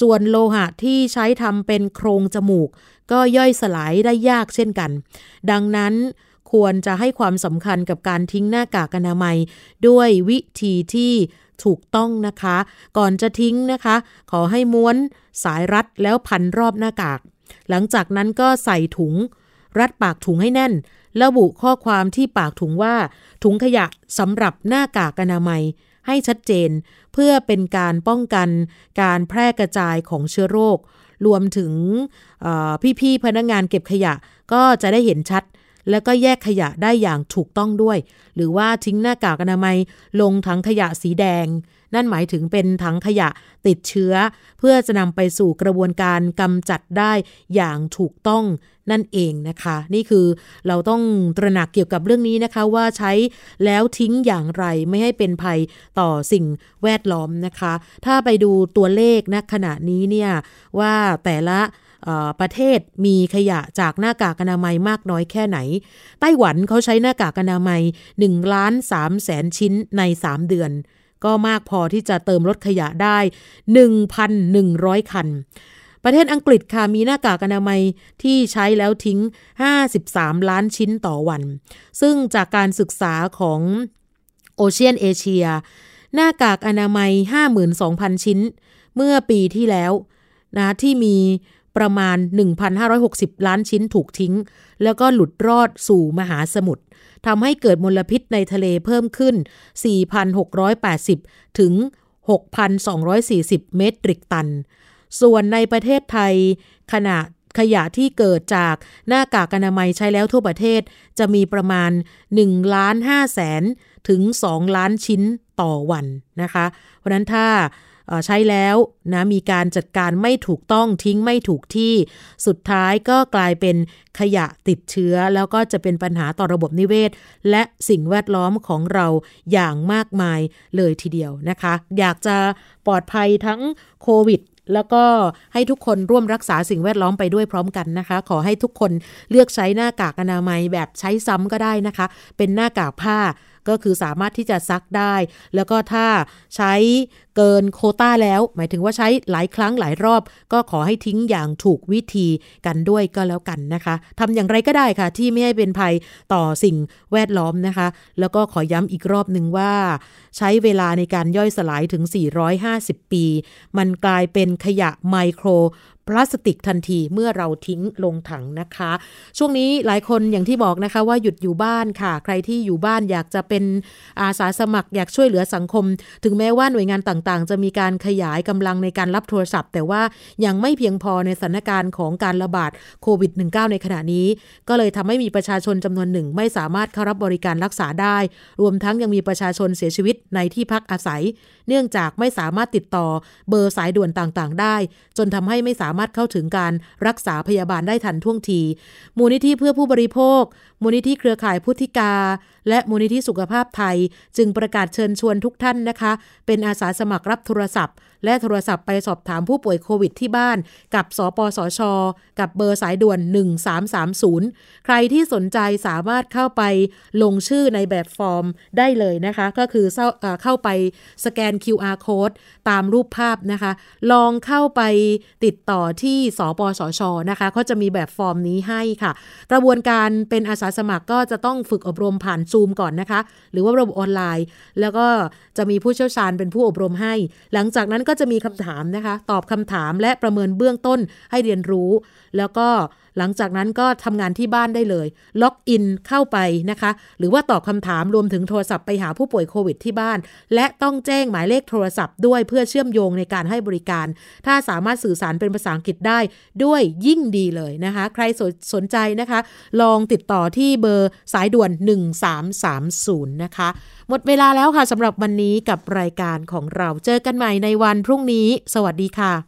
ส่วนโลหะที่ใช้ทำเป็นโครงจมูก ก็ย่อยสลายได้ยากเช่นกัน ดังนั้น ควรจะให้ความสำคัญกับการทิ้งหน้ากากอนามัย ด้วยวิธีที่ถูกต้องนะคะ ก่อนจะทิ้งนะคะ ขอให้ม้วนสายรัดแล้วพันรอบหน้ากาก หลังจากนั้นก็ใส่ถุง รัดปากถุงให้แน่น ระบุข้อความที่ปากถุงว่า ถุงขยะสำหรับหน้ากากอนามัย ให้ชัดเจน เพื่อเป็นการป้องกันการแพร่กระจายของเชื้อโรค รวมถึงพี่ๆพนักงงานเก็บขยะก็จะได้เห็นชัด แล้วก็แยกขยะได้อย่างถูกต้องด้วย หรือว่าทิ้งหน้ากากอนามัยลงถังขยะสีแดง นั่นหมายถึงเป็นถังขยะติดเชื้อ เพื่อจะนำไปสู่กระบวนการกำจัดได้อย่างถูกต้องนั่นเองนะคะ นี่คือเราต้องตระหนักเกี่ยวกับเรื่องนี้นะคะว่าใช้แล้วทิ้งอย่างไรไม่ให้เป็นภัยต่อสิ่งแวดล้อมนะคะ ถ้าไปดูตัวเลขณขณะนี้เนี่ยว่าแต่ละ ประเทศมีขยะจากหน้ากากอนามัยมากน้อยแค่ไหน ไต้หวันเขาใช้หน้ากากอนามัย1ล้าน3แสนชิ้นใน 3 เดือน ก็มากพอที่จะเติมรถขยะได้ 1,100 คัน ประเทศอังกฤษค่ะมีหน้ากากอนามัยที่ใช้แล้วทิ้ง 53 ล้านชิ้นต่อวัน ซึ่งจากการศึกษาของโอเชียนเอเชียหน้ากากอนามัย 52,000 ชิ้น เมื่อปีที่แล้วนะที่มี ประมาณ 1,560 ล้านชิ้นถูกทิ้ง แล้วก็หลุดรอดสู่มหาสมุทรทำให้เกิดมลพิษในทะเลเพิ่มขึ้น 4,680 ถึง 6,240 เมตริกตัน ส่วนในประเทศไทย ขณะขยะที่เกิดจากหน้ากากอนามัยใช้แล้วทั่วประเทศจะมีประมาณ1ล้าน5แสนถึง 2 ล้านชิ้นต่อวันนะคะ เพราะนั้นถ้า ใช้แล้วนะมีการจัดการไม่ถูกต้องทิ้งไม่ถูกที่ สุดท้ายก็กลายเป็นขยะติดเชื้อ แล้วก็จะเป็นปัญหาต่อระบบนิเวศ และสิ่งแวดล้อมของเราอย่างมากมายเลยทีเดียวนะคะ อยากจะปลอดภัยทั้งโควิดแล้วก็ให้ทุกคนร่วมรักษาสิ่งแวดล้อมไปด้วยพร้อมกันนะคะ ขอให้ทุกคนเลือกใช้หน้ากากอนามัยแบบใช้ซ้ำก็ได้นะคะ เป็นหน้ากากผ้า ก็คือสามารถที่จะซักได้ แล้วก็ถ้าใช้เกินโคต้าแล้ว หมายถึงว่าใช้หลายครั้งหลายรอบ ก็ขอให้ทิ้งอย่างถูกวิธีกันด้วยก็แล้วกันนะคะทำอย่างไรก็ได้ค่ะ ที่ไม่ให้เป็นภัยต่อสิ่งแวดล้อมนะคะ แล้วก็ขอย้ำอีกรอบหนึ่งว่า ใช้เวลาในการย่อยสลายถึง 450 ปี มันกลายเป็นขยะไมโคร พลาสติกทันทีเมื่อเราทิ้งลงถังนะคะ ช่วงนี้หลายคนอย่างที่บอกนะคะว่าหยุดอยู่บ้านค่ะ ใครที่อยู่บ้านอยากจะเป็นอาสาสมัครอยากช่วยเหลือสังคม ถึงแม้ว่าหน่วยงานต่างๆ จะมีการขยายกำลังในการรับโทรศัพท์ แต่ว่ายังไม่เพียงพอในสถานการณ์ของการระบาดโควิด -19 ในขณะนี้ ก็เลยทำให้มีประชาชนจำนวนหนึ่ง ไม่สามารถเข้ารับบริการรักษาได้ รวมทั้งยังมีประชาชนเสียชีวิตในที่พักอาศัย เนื่องจากไม่สามารถติดต่อเบอร์สายด่วนต่างๆ ได้ จนทำให้ไม่สามารถเข้าถึงการรักษาพยาบาลได้ทันท่วงที มูลนิธิเพื่อผู้บริโภค มูลนิธิเครือข่ายพุทธิกา และมูลนิธิสุขภาพไทย จึงประกาศเชิญชวนทุกท่านนะคะ เป็นอาสาสมัครรับโทรศัพท์ และโทรศัพท์ไปสอบถามผู้ป่วยโควิดที่บ้าน กับ สปสช กับเบอร์สายด่วน 1330 ใครที่สนใจสามารถเข้าไปลงชื่อในแบบฟอร์มได้เลยนะคะ ก็คือเข้าไปสแกน QR code ตามรูปภาพนะคะ ลองเข้าไปติดต่อที่สปสชนะคะเขาจะมีแบบฟอร์มนี้ให้ค่ะ กระบวนการเป็นอาสาสมัครก็จะต้องฝึกอบรมผ่านซูมก่อนนะคะ หรือว่าระบบออนไลน์ แล้วก็จะมีผู้เชี่ยวชาญเป็นผู้อบรมให้ หลังจากนั้นก็จะมีคำถามนะคะ ตอบคำถามและประเมินเบื้องต้นให้เรียนรู้ แล้วก็ หลังจากนั้นก็ทำงานที่บ้านได้เลย ล็อกอินเข้าไปนะคะ หรือว่าตอบคำถามรวมถึงโทรศัพท์ไปหาผู้ป่วยโควิดที่บ้าน และต้องแจ้งหมายเลขโทรศัพท์ด้วยเพื่อเชื่อมโยงในการให้บริการ ถ้าสามารถสื่อสารเป็นภาษาอังกฤษได้ด้วยยิ่งดีเลยนะคะ ใครสสนใจนะคะ ลองติดต่อที่เบอร์สายด่วน 1330 นะคะ หมดเวลาแล้วค่ะสำหรับวันนี้กับรายการของเราเจอกันใหม่ในวันพรุ่งนี้ สวัสดีค่ะ